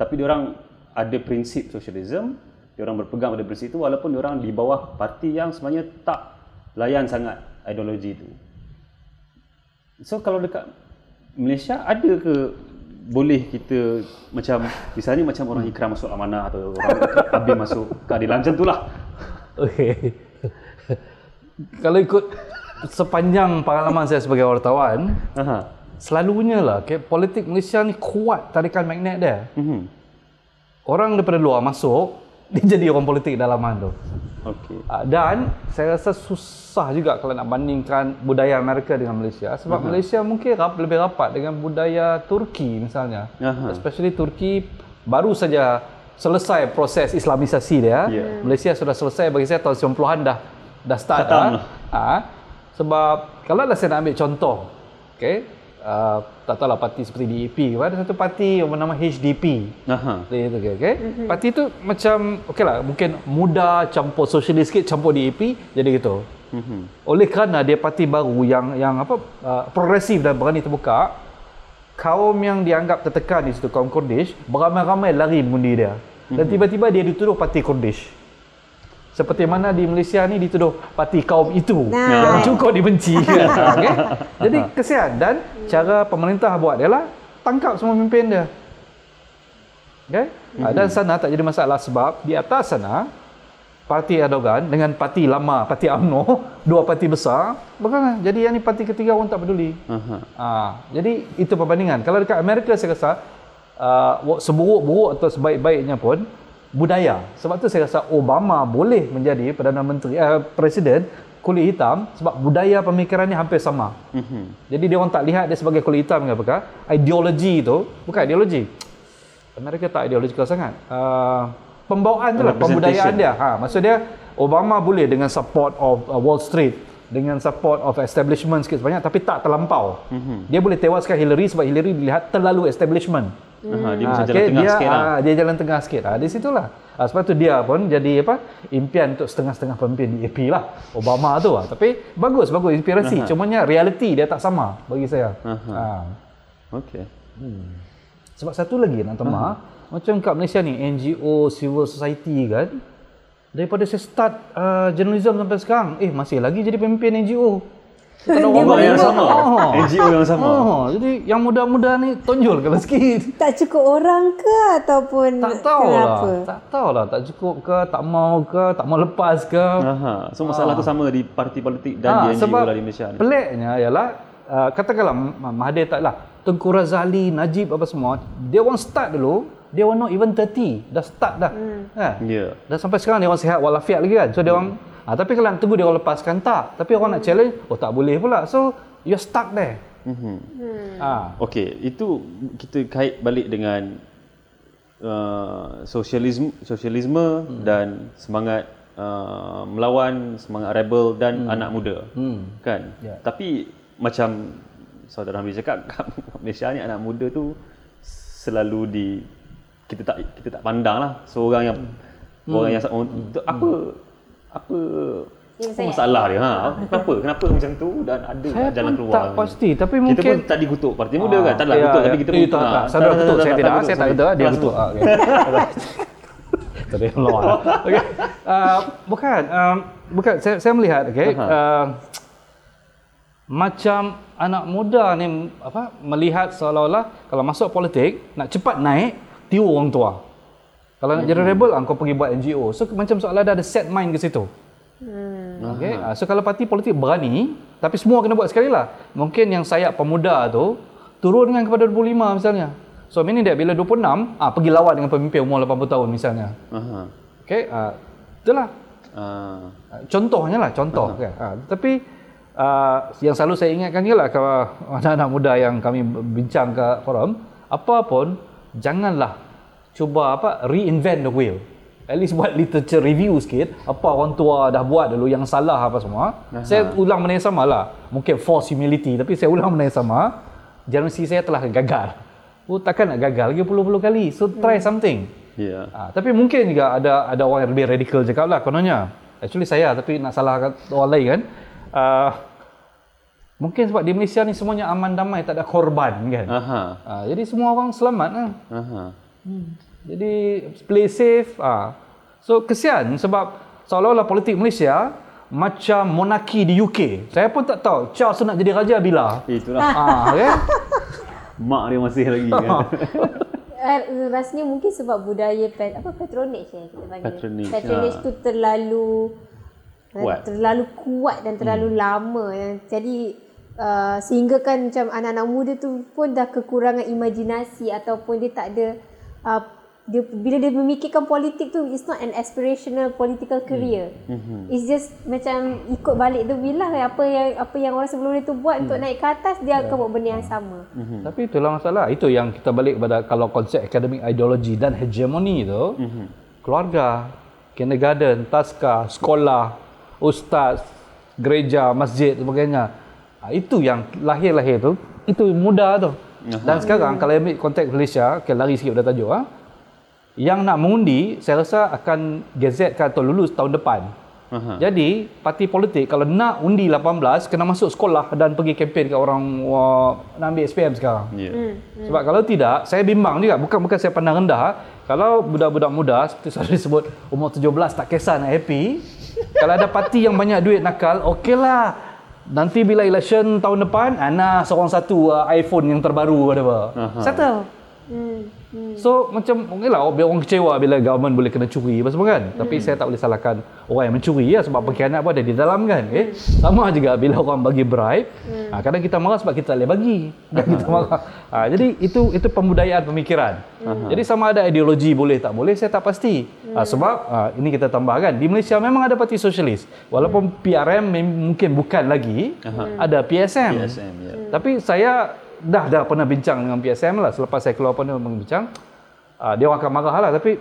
Tapi diorang ada prinsip socialism, diorang berpegang pada prinsip itu walaupun diorang di bawah parti yang sebenarnya tak layan sangat ideologi itu. So kalau dekat Malaysia ada ke boleh kita macam misalnya macam orang ikram masuk amanah atau orang habis masuk keadilan macam itulah. Okey. kalau ikut sepanjang pengalaman saya sebagai wartawan, Aha. selalunya lah okay, politik Malaysia ni kuat tarikan magnet dia. Mhm. Orang daripada luar masuk, dia jadi orang politik dalaman tu. Okey. Ah, Dan saya rasa susah juga kalau nak bandingkan budaya Amerika dengan Malaysia sebab uh-huh. Malaysia mungkin rap, lebih rapat dengan budaya Turki misalnya. Aha. Especially Turki baru saja selesai proses Islamisasi dia. Yeah. Malaysia sudah selesai bagi saya tahun 90-an dah dah start lah. Ah. Sebab kalau lah saya nak ambil contoh, okay, uh, tak tahulah parti seperti DAP ke ada satu parti yang bernama HDP. Aha. Dia itu okay, okay? Parti tu macam okey lah mungkin muda campur sosialis sikit campur DAP jadi gitu. Mhm. Oleh kerana dia parti baru yang yang apa uh, progresif dan berani terbuka, kaum yang dianggap tertekan di situ kaum Kurdish beramai-ramai lari mengundi dia. Dan tiba-tiba dia dituduh parti Kurdish. Seperti mana di Malaysia ni dituduh parti kaum itu Nah. yang cukup dibenci. okay? Jadi kesian dan cara pemerintah buat ialah tangkap semua pemimpin dia. Okay? Mm-hmm. Dan sana tak jadi masalah sebab di atas sana parti Erdogan dengan parti lama, parti UMNO, dua parti besar, bukan jadi yang ni parti ketiga orang tak peduli. Aha. Ha, jadi itu perbandingan. Kalau dekat Amerika saya rasa uh, seburuk-buruk atau sebaik-baiknya pun budaya. Sebab tu saya rasa Obama boleh menjadi Perdana Menteri uh, Presiden kulit hitam sebab budaya pemikirannya hampir sama. Mhm. Jadi dia orang tak lihat dia sebagai kulit hitam ke apakah. Ideologi itu bukan ideologi. Amerika tak ideologikal sangat. Uh, pembawaan tu lah, pembudayaan dia. Ha, maksud dia Obama boleh dengan support of uh, Wall Street, dengan support of establishment sikit sebanyak tapi tak terlampau. Mhm. Dia boleh tewaskan Hillary sebab Hillary dilihat terlalu establishment. Aha, dia Ah, macam okay, jalan tengah dia, sikit lah. ah, dia jalan tengah sikit. Ah, di situlah. Ah, sebab tu dia pun jadi apa? Impian untuk setengah-setengah pemimpin di AP lah. Obama tu lah. Tapi bagus, bagus inspirasi. Cumanya reality dia tak sama bagi saya. Aha. Ah. Okey. Sebab satu lagi nak tambah, macam kat Malaysia ni NGO, civil society kan. Daripada saya start uh, journalism sampai sekarang, eh masih lagi jadi pemimpin NGO. Tak ada Orang yang sama. Oh. NGO yang sama. Oh, jadi yang muda-muda ni tonjol kalau sikit. Tak cukup orang ke ataupun Tak tahu kenapa? lah. Tak tahu lah. Tak cukup ke, tak mau ke, tak mau lepas ke. Aha. So masalah tu sama di parti politik dan Ah, di NGO sebab lah di Malaysia ni. Peliknya ialah uh, katakanlah Ma- Mahathir tak lah. Tengku Razali, Najib apa semua, dia orang start dulu, dia orang not even 30, dah start dah. Hmm. Kan? Ya. Dah sampai sekarang dia orang sihat walafiat lagi kan. So dia orang ah, tapi kalau nak tunggu dia orang lepaskan tak. Tapi orang nak challenge, oh tak boleh pula. So you're stuck there. Mhm. Ah. Okey, itu kita kait balik dengan uh, sosialisme sosialisme Hmm. dan semangat uh, melawan, semangat rebel dan anak muda. Hmm. Kan? Ya. Tapi macam saudara Hamid cakap Malaysia ni anak muda tu selalu di kita tak kita tak pandang lah seorang yang Hmm. orang yang untuk apa apa saya- masalah dia ha kenapa kenapa macam tu dan ada Saya jalan pun keluar tak pasti tapi kita mungkin pun tak dikutuk parti muda kan tak lah ya, kutuk ya. tapi kita eh, pun tak, ah, tak. Kutuk saya tidak. Saya tak sorry. kutuk. Dia kutuk. Ah, okay. Tadi Allah. Okey. Uh, bukan um, bukan saya saya melihat okey. Uh, macam anak muda ni apa melihat seolah-olah kalau masuk politik nak cepat naik tiru orang tua. Kalau nak jadi rebel ah, kau pergi buat NGO. So macam seolah ada set mind ke situ. Okay. Uh, so kalau parti politik berani, tapi semua kena buat sekali lah. Mungkin yang sayap pemuda tu turun dengan kepada 25 misalnya. So meaning dia bila 26, ah pergi lawan dengan pemimpin umur 80 tahun misalnya. Aha. Okay. Uh, itulah. Ah. Uh, contohnya lah, contoh. Okay. Uh, tapi uh, yang selalu saya ingatkan juga lah kalau anak-anak muda yang kami bincang ke forum, apa pun janganlah cuba apa reinvent the wheel. At least buat literature review sikit apa orang tua dah buat dulu yang salah apa semua. Aha. Saya ulang benda yang sama lah. Mungkin false humility tapi saya ulang benda yang sama. Generasi saya telah gagal. Oh takkan nak gagal lagi puluh-puluh kali. So try something. Ya. Ha, tapi mungkin juga ada ada orang yang lebih radikal cakap lah kononnya. Actually saya tapi nak salahkan orang lain kan. Uh, mungkin sebab di Malaysia ni semuanya aman damai tak ada korban kan. Aha. Ha, jadi semua orang selamat lah. Aha. Jadi play safe. Ha. So kesian sebab seolah-olah politik Malaysia macam monarki di UK. Saya pun tak tahu Charles nak jadi raja bila. Itulah Ah, kan? mak dia masih lagi kan. Uh, rasanya mungkin sebab budaya pet, apa patronage eh kita panggil. Patronage, patronage ha. tu terlalu uh, Kuat. terlalu kuat dan terlalu hmm. lama yang jadi uh, sehingga kan macam anak-anak muda tu pun dah kekurangan imajinasi ataupun dia tak ada uh, dia bila dia memikirkan politik tu it's not an aspirational political career. Mm-hmm. It's just macam ikut balik the wheel lah apa yang apa yang orang sebelum dia tu buat mm. untuk naik ke atas dia akan buat benda yang sama. Hmm. Tapi itulah masalah. Itu yang kita balik kepada kalau konsep akademik ideologi dan hegemoni itu, mm-hmm. keluarga, kindergarten, taska, sekolah, ustaz, gereja, masjid dan sebagainya. Ah, itu yang lahir-lahir tu, itu mudah tu. Dan sekarang kalau ambil konteks Malaysia, okay, lari sikit pada tajuk ah. Yang nak mengundi, saya rasa akan gazetkan atau lulus tahun depan. Aha. Jadi, parti politik kalau nak undi 18 kena masuk sekolah dan pergi kempen kat orang wah, nak ambil SPM sekarang. Ya. Hmm. Sebab kalau tidak, saya bimbang juga. Bukan bukan saya pandang rendah. Kalau budak-budak muda, seperti saya disebut, umur 17 tak kisah nak happy. kalau ada parti yang banyak duit nakal, okeylah. Nanti bila election tahun depan, ana seorang satu uh, iPhone yang terbaru ada apa. Settle. Hmm. Hmm. So macam mungkin lah biar orang kecewa bila government boleh kena curi apa semua kan. Tapi saya tak boleh salahkan orang yang mencuri ya sebab pengkhianat pun ada di dalam kan. Okay? Sama juga bila orang bagi bribe, ha, kadang kita marah sebab kita tak boleh bagi. Dan kita marah. Ha, jadi itu itu pembudayaan pemikiran. Jadi sama ada ideologi boleh tak boleh saya tak pasti. Ha, sebab ha, ini kita tambahkan di Malaysia memang ada parti sosialis. Walaupun PRM mem- mungkin bukan lagi, ada PSM. PSM ya. Tapi saya dah dah pernah bincang dengan PSM lah selepas saya keluar pun bincang. Uh, dia orang akan marah lah tapi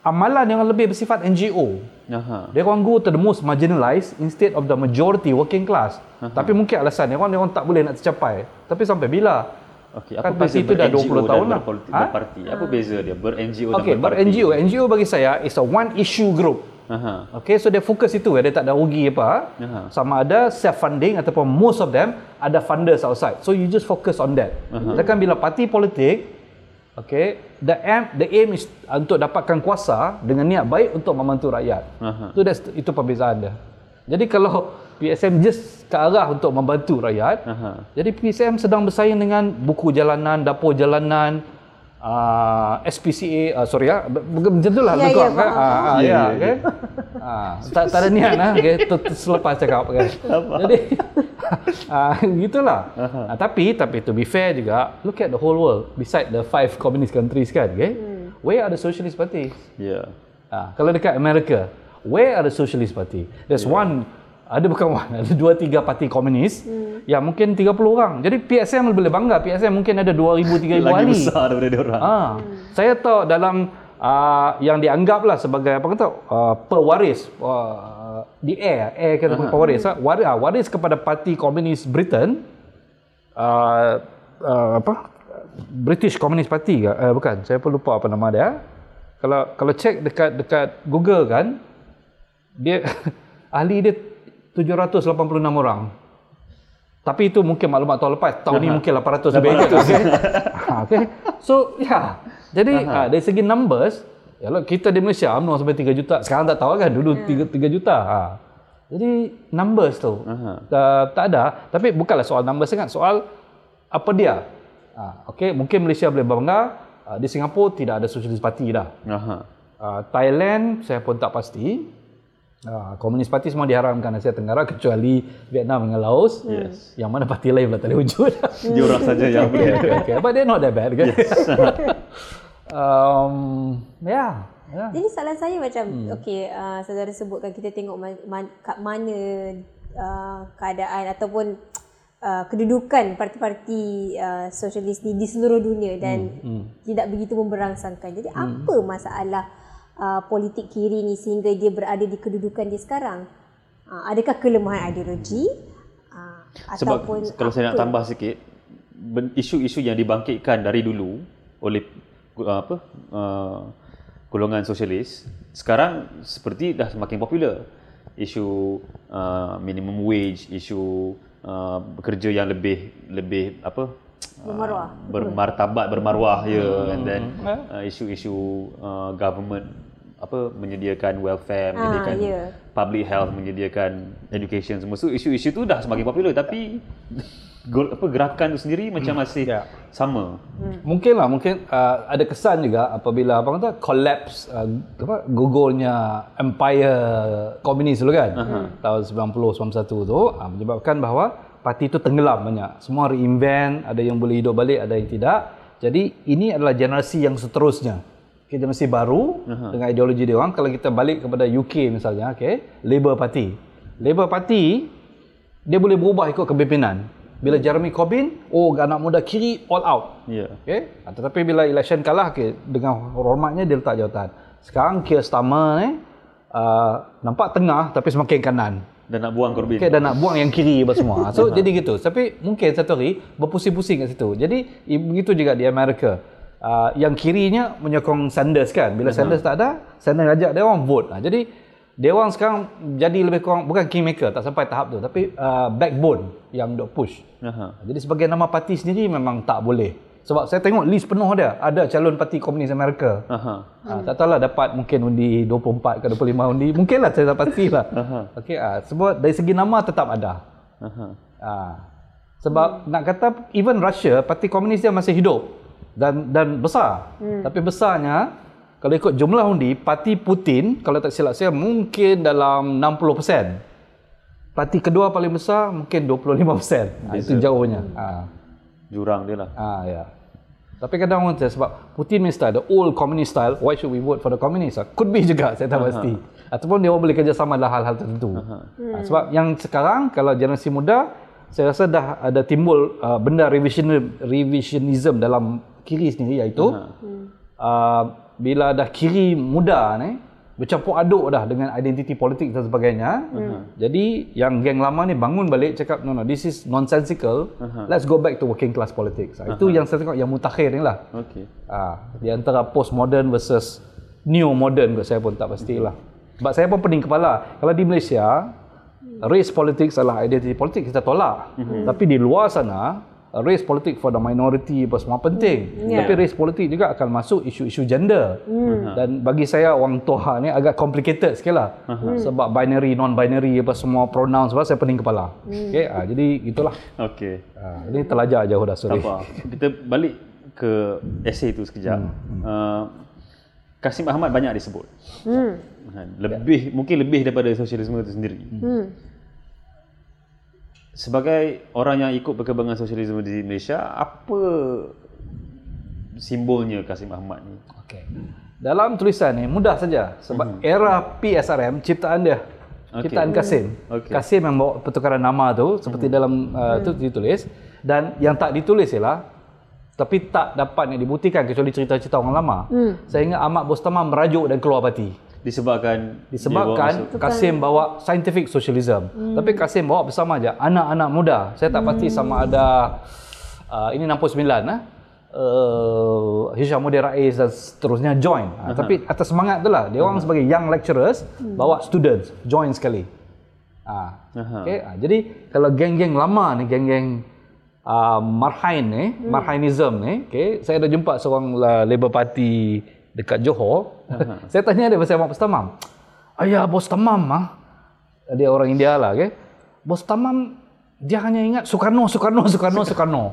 amalan yang lebih bersifat NGO. Aha. Dia orang go to the most marginalized instead of the majority working class. Tapi mungkin alasan dia orang dia orang tak boleh nak tercapai. Tapi sampai bila? Okey, Kan apa parti beza itu dah 20 ber-NGO tahun lah. berpolitik, Ha? berparti? Apa beza dia ber-NGO dan Okey, berparti? ber-NGO. NGO bagi saya is a one issue group. Aha. Okay, so dia fokus itu ya, dia tak ada rugi apa. Aha. Sama ada self funding ataupun most of them ada funders outside. So you just focus on that. Sedangkan bila parti politik, okay, the aim the aim is untuk dapatkan kuasa dengan niat baik untuk membantu rakyat. Aha. Itu that's, itu perbezaan dia. Jadi kalau PSM just ke arah untuk membantu rakyat, Aha. jadi PSM sedang bersaing dengan buku jalanan, dapur jalanan, uh, SPCA, uh, sorry ya, macam tu lah. Ya, ya, kan? Ah, ah, Ya, ya, ya, okay? Ah, tak, tak ada niat lah, okay? tu, tu selepas cakap kan. Jadi, ah, gitulah. Ah, tapi, tapi to be fair juga, look at the whole world, beside the five communist countries kan, okay? Where are the socialist parties? Ya. Ah, kalau dekat Amerika, where are the socialist party? There's one, ada bukan one, ada dua tiga parti komunis Hmm. yang mungkin 30 orang. Jadi PSM boleh bangga. PSM mungkin ada 2000 3000 Lagi ahli. besar daripada dia orang. Ah, saya tahu dalam ah, yang dianggaplah sebagai apa kata uh, pewaris uh, di air, air kata uh pewaris, uh waris, ah, waris kepada parti komunis Britain uh, uh, apa British Communist Party ke? Uh, bukan, saya pun lupa apa nama dia. Kalau kalau cek dekat dekat Google kan, dia ahli dia 786 orang. Tapi itu mungkin maklumat tahun lepas. Tahun ni mungkin 800 lebih. Okay. Ha, okay. So, ya. Yeah. Jadi, ha, dari segi numbers, ya lah, kita di Malaysia UMNO sampai 3 juta. Sekarang tak tahu kan, dulu 3, 3 juta. Ha. Jadi, numbers tu. Aha. Tak, tak ada. Tapi bukanlah soal numbers sangat. Soal apa dia. Ha, okay. Mungkin Malaysia boleh bangga. Ha, di Singapura tidak ada socialist party dah. Aha. Uh, Thailand saya pun tak pasti. Uh, Komunis Parti semua diharamkan Asia Tenggara kecuali Vietnam dengan Laos. Yes. Yang mana parti lain pula tak boleh wujud. Dia orang saja yang boleh. okay, okay. But they're not that bad kan. um, yeah. yeah. Jadi soalan saya macam Hmm. okey uh, saudara sebutkan kita tengok man, man, kat mana uh, keadaan ataupun uh, kedudukan parti-parti uh, sosialis ni di seluruh dunia dan Hmm, tidak begitu memberangsangkan. Jadi apa masalah uh, politik kiri ni sehingga dia berada di kedudukan dia sekarang? Uh, adakah kelemahan ideologi? Uh, Sebab ataupun kalau saya nak tambah sikit, isu-isu yang dibangkitkan dari dulu oleh uh, apa uh, golongan sosialis sekarang seperti dah semakin popular. Isu uh, minimum wage, isu uh, bekerja yang lebih lebih apa Bermaruah. uh, bermartabat bermaruah ya and then uh, isu-isu uh, government apa menyediakan welfare menyediakan ya. public health menyediakan education semua so isu-isu tu dah semakin popular tapi gol- apa gerakan tu sendiri macam masih Ya. sama Mungkin lah, mungkin uh, ada kesan juga apabila apa kata collapse uh, apa gugurnya empire komunis dulu kan. Uh-huh. Tahun 90 91 tu uh, menyebabkan bahawa parti itu tenggelam banyak. Semua reinvent, ada yang boleh hidup balik, ada yang tidak. Jadi ini adalah generasi yang seterusnya. Okay, generasi baru uh-huh. dengan ideologi dia orang. Kalau kita balik kepada UK misalnya, okay, Labour Party. Labour Party dia boleh berubah ikut kepimpinan. Bila Jeremy Corbyn, oh anak muda kiri all out. ya Okay? Ah, Tetapi bila election kalah, okay, dengan hormatnya dia letak jawatan. Sekarang Keir Starmer ni, uh, nampak tengah tapi semakin kanan. Dan nak buang Corbyn. Okay, dan nak buang yang kiri apa semua. So jadi gitu. Tapi mungkin satu hari berpusing-pusing kat situ. Jadi begitu juga di Amerika. Uh, yang kirinya menyokong Sanders kan. Bila Sanders tak ada, Sanders ajak dia orang vote. Uh, jadi dia orang sekarang jadi lebih kurang bukan kingmaker tak sampai tahap tu tapi uh, backbone yang dok push. Aha. Jadi sebagai nama parti sendiri memang tak boleh. Sebab saya tengok list penuh dia. Ada calon parti komunis Amerika. Aha. Ha, tak tahulah dapat mungkin undi 24 ke 25 undi. Mungkinlah saya tak pastilah. Okey ah sebab dari segi nama tetap ada. Aha. Ha. Sebab nak kata even Russia parti komunis dia masih hidup dan dan besar. Tapi besarnya kalau ikut jumlah undi parti Putin kalau tak silap saya mungkin dalam 60%. Parti kedua paling besar mungkin 25%. Ha, itu jauhnya. Ha. Jurang dia lah. Ah ya. Tapi kadang orang kata sebab Putin punya style, the old communist style, why should we vote for the communist? Could be juga, saya tak pasti. Ataupun dia orang boleh kerjasama dalam hal-hal tertentu. Ah, sebab yang sekarang, kalau generasi muda, saya rasa dah ada timbul uh, benda revision, revisionism dalam kiri sendiri iaitu uh, bila dah kiri muda ni, bercampur aduk dah dengan identiti politik dan sebagainya. Jadi yang geng lama ni bangun balik cakap no no this is nonsensical. Let's go back to working class politics. Ah, Itu yang saya tengok yang mutakhir ni lah. Okey. Ah, di antara postmodern versus neo modern saya pun tak pastilah. Sebab saya pun pening kepala. Kalau di Malaysia race politics adalah identiti politik kita tolak. Tapi di luar sana race politik for the minority apa semua penting. Tapi race politik juga akan masuk isu-isu gender. Dan bagi saya orang tua ni agak complicated sikit lah. Sebab binary, non-binary apa semua pronouns sebab saya pening kepala. Okay, ah, jadi itulah. Okey. Ah, ini terlajar jauh dah sorry. Tak apa. Kita balik ke essay tu sekejap. Uh, Kasim Ahmad banyak disebut. Hmm. Lebih mungkin lebih daripada sosialisme itu sendiri. Hmm. Sebagai orang yang ikut perkembangan sosialisme di Malaysia, apa simbolnya Kasim Ahmad ni? Okey. Dalam tulisan ni mudah saja sebab era PSRM ciptaan dia. Okey. Ciptaan Kasim. Okey. Kasim yang bawa pertukaran nama tu seperti dalam uh, tu ditulis dan yang tak ditulis ialah tapi tak dapat yang dibuktikan kecuali cerita-cerita orang lama. Saya ingat Ahmad Bostamam merajuk dan keluar parti. Disebabkan bawa Disebabkan masuk- Kasim bawa scientific socialism. Tapi Kasim bawa bersama aja anak-anak muda. Saya tak pasti sama ada uh, ini 69 ah. Uh, Hishamuddin Rais dan seterusnya join. Uh, tapi atas semangat tu lah. Dia orang sebagai young lecturers bawa students join sekali. Ah. Aha. Okay. Ah, jadi kalau geng-geng lama ni, geng-geng uh, Marhain ni, Marhainism ni, okay, saya ada jumpa seorang uh, Labour Party dekat Johor. saya tanya dia pasal Bos Tamam. Ayah Bos Tamam ah. Dia orang India lah, okay. Bos Tamam dia hanya ingat Soekarno, Soekarno, Soekarno, Soekarno.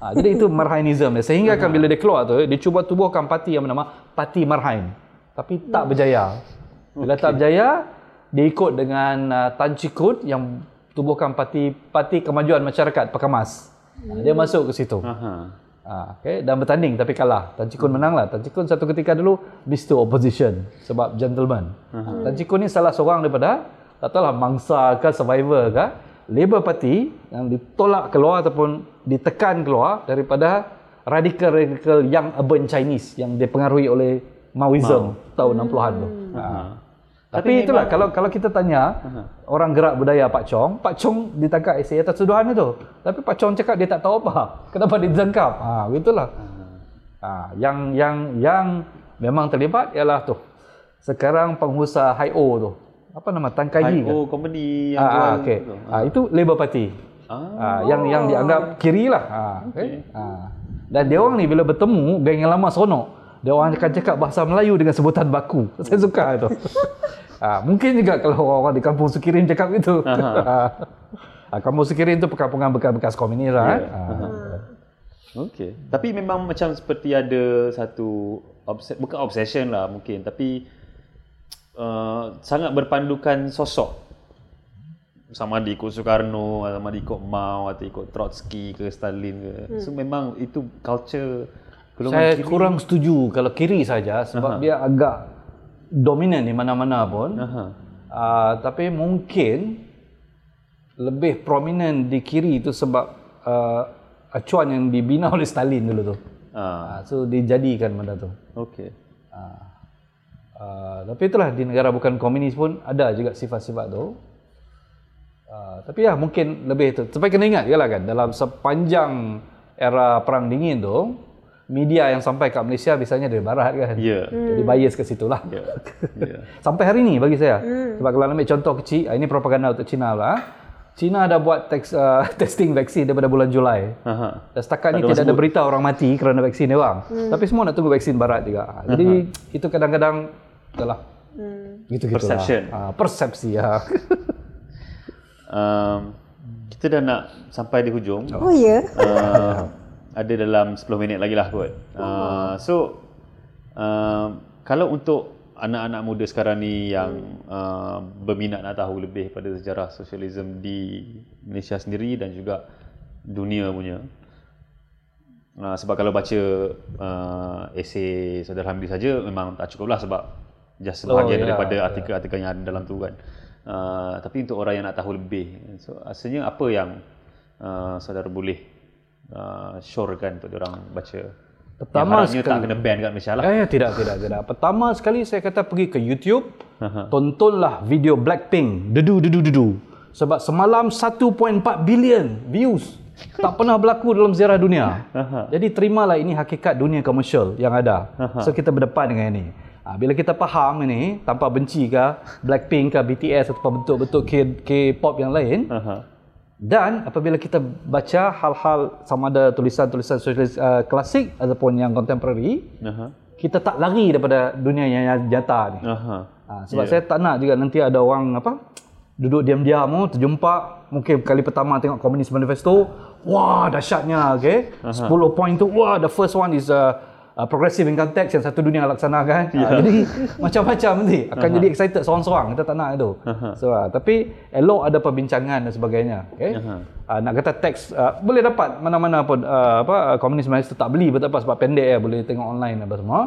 Ah, jadi itu Marhainism dia. Sehingga kan bila dia keluar tu, dia cuba tubuhkan parti yang bernama Parti Marhain. Tapi tak berjaya. Bila tak berjaya, dia ikut dengan uh, Tan Chikut yang tubuhkan parti Parti Kemajuan Masyarakat Pekamas. Ah, dia masuk ke situ. Aha. Ah, okay. Dan bertanding tapi kalah. Tan Chikun menang lah. Tan Chikun satu ketika dulu Mr. Opposition sebab gentleman. Tan Chikun ni salah seorang daripada tak tahulah mangsa ke survivor ke Labour Party yang ditolak keluar ataupun ditekan keluar daripada radikal-radikal young urban Chinese yang dipengaruhi oleh Maoism tahun 60-an tu. Ah. Tapi, itulah kalau kalau kita tanya orang gerak budaya Pak Chong, Pak Chong ditangkap esei atas tuduhan itu. Tapi Pak Chong cakap dia tak tahu apa. Kenapa dia ditangkap? Ha, begitulah. Ha, yang yang yang memang terlibat ialah tu. Sekarang pengusaha Hi-O tu. Apa nama Tan Kai Yi ke? Oh, company yang Ah, jual ah, okey. tu. Ah, itu Labour Party. Ah. Ah, yang yang dianggap kiri lah. Ah, okay. Ah. Dan dia orang ni bila bertemu, geng yang lama seronok. Dia orang akan cakap bahasa Melayu dengan sebutan baku. Saya suka itu. ah, mungkin juga kalau orang-orang di kampung Sukirin cakap itu. ah, kampung Sukirin itu perkampungan bekas-bekas komunis lah. Ya. eh. Ah. Okey. Tapi memang macam seperti ada satu obses- bukan obsession lah mungkin tapi uh, sangat berpandukan sosok. Sama ada ikut Soekarno, sama ada ikut Mao atau ikut Trotsky ke Stalin ke. So memang itu culture golongan Saya kiri. kurang setuju kalau kiri saja sebab dia agak dominan di mana-mana pun. Aha. Uh, tapi mungkin lebih prominent di kiri itu sebab uh, acuan yang dibina oleh Stalin dulu tu. Ah, Uh, so dijadikan benda tu. okey. Uh, tapi itulah di negara bukan komunis pun ada juga sifat-sifat tu. Uh, tapi ya mungkin lebih tu. Tapi kena ingat lah kan dalam sepanjang era perang dingin tu media yang sampai kat Malaysia biasanya dari barat kan. Ya. Jadi bias ke situ lah. Ya. Ya. Sampai hari ni bagi saya. Sebab kalau ambil contoh kecil, ah, ini propaganda untuk China lah. China dah buat teks, uh, testing vaksin daripada bulan Julai. Aha. Dan setakat ni Tak tidak orang ada berita orang mati kerana vaksin dia orang. Tapi semua nak tunggu vaksin barat juga. Ah, Jadi itu kadang-kadang itulah. Gitu-gitu Perception. Lah. Ah, persepsi ya. Um, kita dah nak sampai di hujung. Oh ya? uh, ada dalam 10 minit lagi lah kot. Uh, so, uh, kalau untuk anak-anak muda sekarang ni yang uh, berminat nak tahu lebih pada sejarah sosialisme di Malaysia sendiri dan juga dunia punya. Uh, sebab kalau baca uh, esei Saudara Hamdi saja memang tak cukup lah sebab just Oh, sebahagian ya, daripada ya. artikel-artikel yang ada dalam tu kan. Uh, tapi untuk orang yang nak tahu lebih, so rasanya apa yang uh, saudara boleh uh, syorkan untuk orang baca? Pertama yang harapnya tak kena ban kat Malaysia lah. Eh, tidak, tidak, tidak. Pertama sekali saya kata pergi ke YouTube, tontonlah video Blackpink, dedu, dedu, dedu. Sebab semalam 1.4 bilion views. Tak pernah berlaku dalam sejarah dunia. Jadi terimalah ini hakikat dunia komersial yang ada. So kita berdepan dengan ini. Ha, bila kita faham ini, tanpa benci ke Blackpink ke BTS atau bentuk-bentuk K- K-pop yang lain. Dan apabila kita baca hal-hal sama ada tulisan-tulisan sosialis uh, klasik ataupun yang contemporary, Aha. kita tak lari daripada dunia yang nyata ni. Aha. Ha, sebab yeah. saya tak nak juga nanti ada orang apa duduk diam-diam oh, terjumpa mungkin kali pertama tengok komunis manifesto wah dahsyatnya okay 10 poin tu wah the first one is uh, uh, progressive income tax yang satu dunia laksanakan yeah. ha, jadi macam-macam nanti. Akan jadi excited seorang-seorang kita tak nak itu. So uh, tapi elok ada perbincangan dan sebagainya okay? Uh, nak kata tax uh, boleh dapat mana-mana pun uh, apa uh, komunis manifesto tak beli betul apa sebab pendek ya boleh tengok online apa semua.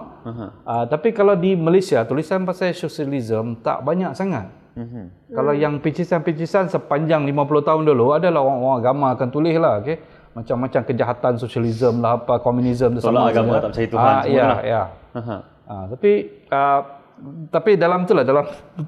Uh, tapi kalau di Malaysia tulisan pasal sosialisme tak banyak sangat. Mhm. kalau yang picisan-picisan sepanjang 50 tahun dulu adalah orang-orang agama akan tulis lah okey. Macam-macam kejahatan sosialisme lah apa komunisme tu agama, tak percaya Tuhan, Ah, ya, lah. ya. Aha. Ah, tapi ah, tapi dalam tu lah dalam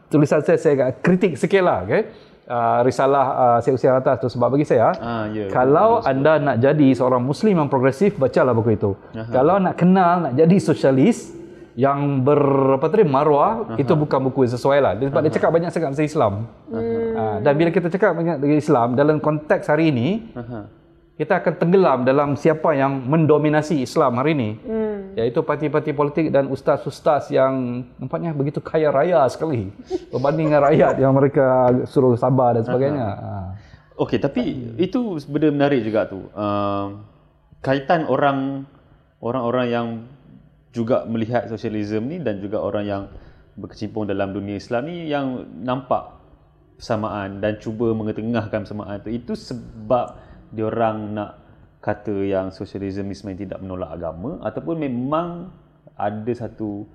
tulisan saya saya agak kritik sikit lah okey. Ah, risalah uh, saya usia atas tu sebab bagi saya Ah, ya. kalau anda nak jadi seorang muslim yang progresif bacalah buku itu. Kalau nak kenal nak jadi sosialis yang ber apa tadi marwah itu bukan buku yang sesuai lah. Sebab dia cakap banyak sangat pasal Islam. Ha, dan bila kita cakap banyak dengan Islam dalam konteks hari ini Aha. Kita akan tenggelam dalam siapa yang mendominasi Islam hari ini. Hmm. Iaitu parti-parti politik dan ustaz-ustaz yang nampaknya begitu kaya raya sekali berbanding dengan rakyat yang mereka suruh sabar dan sebagainya. Ha. Okey, tapi itu benda menarik juga tu. Uh, kaitan orang orang-orang yang juga melihat sosialisme ni dan juga orang yang berkecimpung dalam dunia Islam ni yang nampak persamaan dan cuba mengetengahkan persamaan tu itu sebab diorang nak kata yang sosialisme ni sebenarnya tidak menolak agama ataupun memang ada satu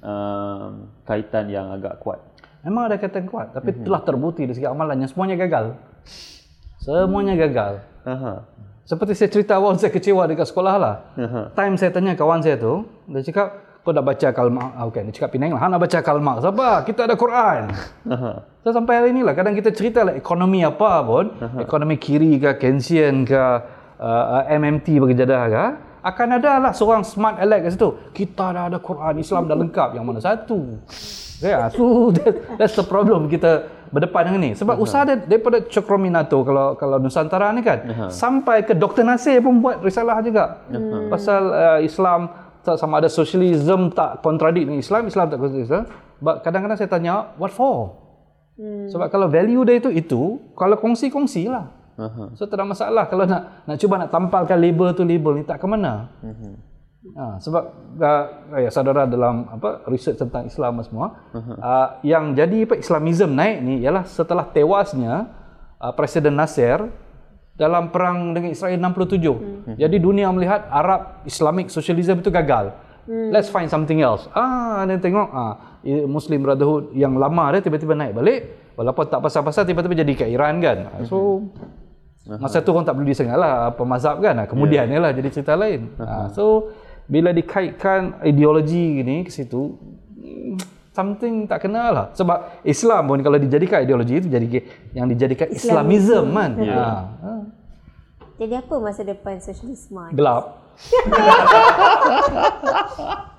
uh, kaitan yang agak kuat. Memang ada kaitan kuat tapi telah terbukti dari segi amalan yang semuanya gagal. Semuanya gagal. Aha. Seperti saya cerita awal saya kecewa dekat sekolah lah. Aha. Time saya tanya kawan saya tu, dia cakap, kau dah baca Karl Marx? Ah, okay. Dia cakap Penang lah, "Ha, nak baca Karl Marx. Apa? Kita ada Quran. Aha. So sampai hari ni lah, kadang kita cerita lah ekonomi apa pun, ekonomi kiri ke, Keynesian ke, uh, MMT bagi jadah ke, akan ada lah seorang smart aleck kat situ. Kita dah ada Quran, Islam dah lengkap. Yang mana satu? Ya, so that, that's the problem kita berdepan dengan ni. Sebab usaha dia daripada Cokrominato kalau kalau Nusantara ni kan, sampai ke Dr. Nasir pun buat risalah juga. Pasal uh, Islam tak sama ada sosialisme tak kontradik dengan Islam, Islam tak kontradik Islam. But kadang-kadang saya tanya, what for? Hmm. Sebab kalau value dia itu itu, kalau kongsi-kongsi lah. Aha. So tak ada masalah kalau nak nak cuba nak tampalkan label tu label ni tak ke mana. Ha, sebab uh, ya, saudara dalam apa research tentang Islam semua, uh, yang jadi apa Islamism naik ni ialah setelah tewasnya uh, Presiden Nasser dalam perang dengan Israel 67. Jadi dunia melihat Arab Islamic Socialism itu gagal. Let's find something else. Ah, dan tengok ah Muslim Brotherhood yang lama dia tiba-tiba naik balik. Walaupun tak pasal-pasal tiba-tiba jadi kat Iran kan. Ah, So masa tu orang tak peduli sangat lah apa mazhab kan. Ah, Kemudian yeah. lah jadi cerita lain. Ah, so bila dikaitkan ideologi ni ke situ something tak kena lah. Sebab Islam pun kalau dijadikan ideologi itu jadi yang dijadikan Islamism kan. Ya. Ha. ha. Jadi apa masa depan sosialisme? Gelap.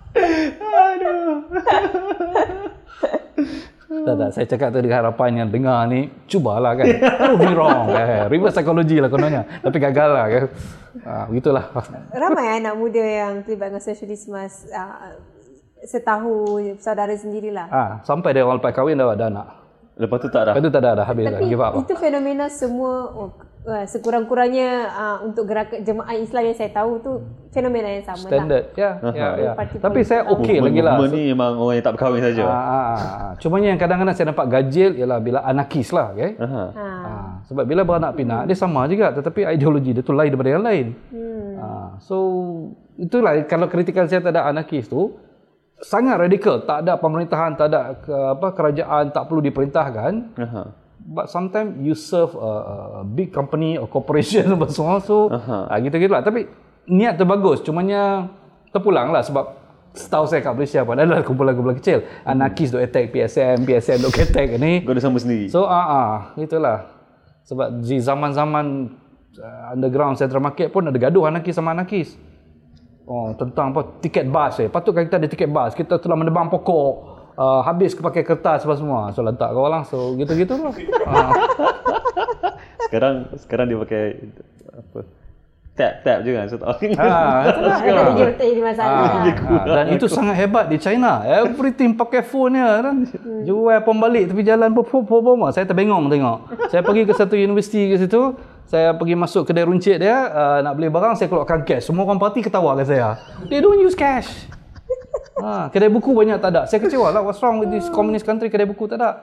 Tak, tak. Saya cakap tu dengan harapan yang dengar ni, cubalah kan. Prove me wrong. Eh. Reverse psychology lah kononnya. Tapi gagal lah kan. Ha, begitulah. Ramai anak muda yang terlibat dengan sosialisme uh, setahu saudara sendirilah. Ha, sampai dia orang lepas kahwin dah ada anak. Lepas tu tak dah. Lepas tu tak ada dah. Habis dah. Tapi Give up lah. itu fenomena semua oh, uh, sekurang-kurangnya uh, untuk gerakan jemaah Islam yang saya tahu tu fenomena yang sama lah. Standard. Ya, ya, ya. Parti Tapi saya okey lagi lah. Movement ni memang orang yang tak berkahwin saja. Ah, ah, ah. Cuma yang kadang-kadang saya nampak gajil ialah bila anarkis lah. Okay? Aha. Ha. Ah, sebab bila beranak pinak dia sama juga tetapi ideologi dia tu lain daripada yang lain. Hmm. Ah, so itulah kalau kritikan saya terhadap anarkis tu sangat radikal, tak ada pemerintahan, tak ada ke, apa kerajaan, tak perlu diperintahkan. Aha. But sometimes you serve a, a big company or corporation apa semua so ah, gitu-gitu lah. Tapi niat tu bagus, cumanya terpulang lah sebab setahu saya kat Malaysia pun adalah kumpulan-kumpulan kecil. Anarkis duk attack PSM, PSM duk attack ni. Kau ada sama sendiri. So ah ah itulah. Sebab di zaman-zaman uh, underground central market pun ada gaduh anarkis sama anarkis. Oh, tentang apa tiket bas eh. Patutkah kita ada tiket bas? Kita telah menebang pokok. Uh, habis pakai kertas apa semua. So letak kau orang. So gitu-gitu lah. Ah. Sekarang sekarang dia pakai apa? Tap tap je kan. So tak Ah, itulah Ada sekarang. betul ini masalah. Ah, ah, dan itu sangat hebat di China. Everything pakai phone ya kan. Jual pom balik tepi jalan pom pom pom pom. Saya terbengong tengok. Saya pergi ke satu universiti ke situ. Saya pergi masuk kedai runcit dia uh, nak beli barang saya keluarkan cash. Semua orang parti ketawa ke saya. They don't use cash. Ha, kedai buku banyak tak ada. Saya kecewa lah. What's wrong with this communist country? Kedai buku tak ada.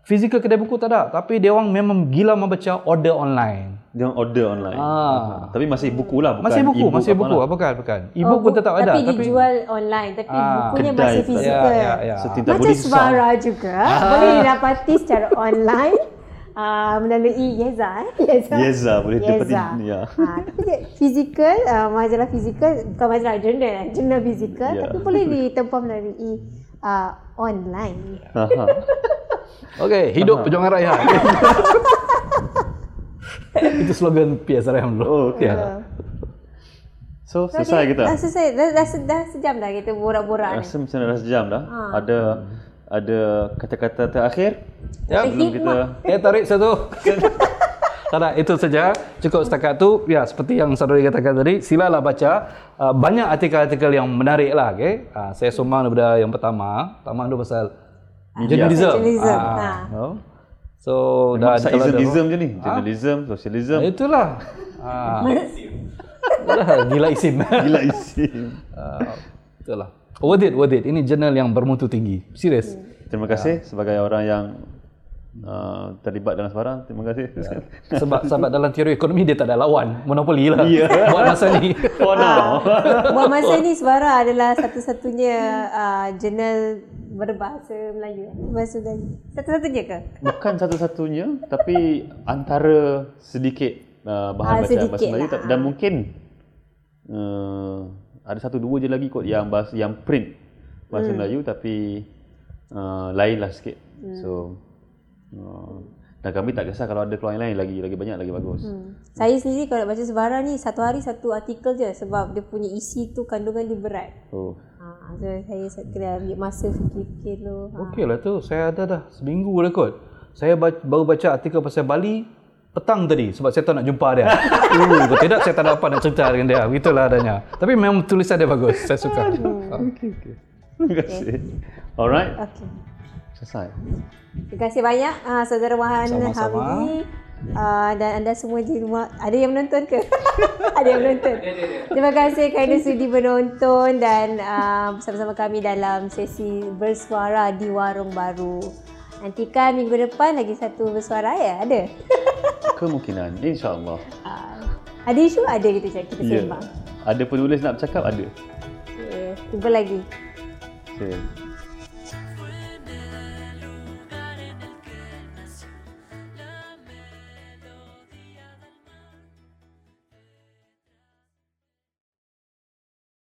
Physical kedai buku tak ada. Tapi dia orang memang gila membaca order online. Dia orang order online. Ah. Aha. Tapi masih buku lah bukan Masih buku, e-book masih apa buku. lah. Bukan, bukan. E-book pun bu- tetap ada. Oh, Tapi dijual online. Tapi Ah, bukunya kedai masih fizikal. Ya, ya, ya. So, Macam. Svara juga. Boleh didapati secara online. Uh, melalui Yeza eh? Yeza. Yeza, boleh Yeza. dapati, ya. Ha, fizikal, uh, majalah fizikal, bukan majalah jurnal, eh, jurnal fizikal, Ya. tapi boleh ditempah melalui uh, online. Aha. Okey, hidup perjuangan rakyat. Itu slogan PSRM dulu. Oh, okey. So, selesai Okey, kita. Dah selesai. Dah, dah, dah sejam dah kita borak-borak ni. Rasa macam dah sejam dah. Ha. Ada ada kata-kata terakhir Ya. sebelum kita Eh tarik satu. tak ada, itu saja. Cukup setakat tu. Ya, seperti yang saudari katakan tadi, silalah baca. Uh, banyak artikel-artikel yang menarik lah. Okay? Uh, saya sumbang daripada yang pertama. Pertama tu pasal journalism. Journalism. Ah. Ha. oh. So, dah Dah kalau ada- je ni. Journalism, socialism. Ah, Itulah. Ah. Itulah, Gila isim. Gila isim. Ah, itulah. Worth it, worth it. Ini jurnal yang bermutu tinggi. Serius. Terima kasih sebagai orang yang uh, terlibat dalam sebarang. Terima kasih. Sebab sebab dalam teori ekonomi dia tak ada lawan. Monopoli lah. Ya. Buat masa ni. For now. Buat masa ni Suara adalah satu-satunya uh, jurnal berbahasa Melayu. Bahasa Melayu. Satu-satunya ke? Bukan satu-satunya, tapi antara sedikit uh, bahan Ah, bacaan bahasa Melayu lah. dan mungkin uh, ada satu dua je lagi kot yang bahasa yang print bahasa Hmm. Melayu tapi uh, lain lah sikit. Hmm. So uh, dan kami tak kisah kalau ada keluar yang lain lagi lagi banyak lagi bagus. Hmm. Saya sendiri kalau nak baca sebarang ni satu hari satu artikel je sebab dia punya isi tu kandungan dia berat. Oh. Ha, so saya kena ambil masa fikir-fikir tu. Ha. Okey lah tu. Saya ada dah. Seminggu dah kot. Saya baca, baru baca artikel pasal Bali petang tadi sebab saya tak nak jumpa dia. uh, kalau tidak saya tak ada apa nak cerita dengan dia. Begitulah adanya. Tapi memang tulisan dia bagus. Saya suka. Okey okey. Terima kasih. Alright. Okey. Selesai. Terima kasih banyak uh, saudara Wahan Sama-sama. Hamidi uh, dan anda semua di rumah. Ada yang menonton ke? ada yang menonton. Terima kasih kerana sudi menonton dan uh, bersama-sama kami dalam sesi bersuara di Warung Baru. Nantikan minggu depan lagi satu bersuara ya? Ada? Kemungkinan insya-Allah. Uh, ada isu? Ada kita cakap, kita Ya. sembang. Ada penulis nak bercakap ada. Okay. Jumpa lagi. Okay.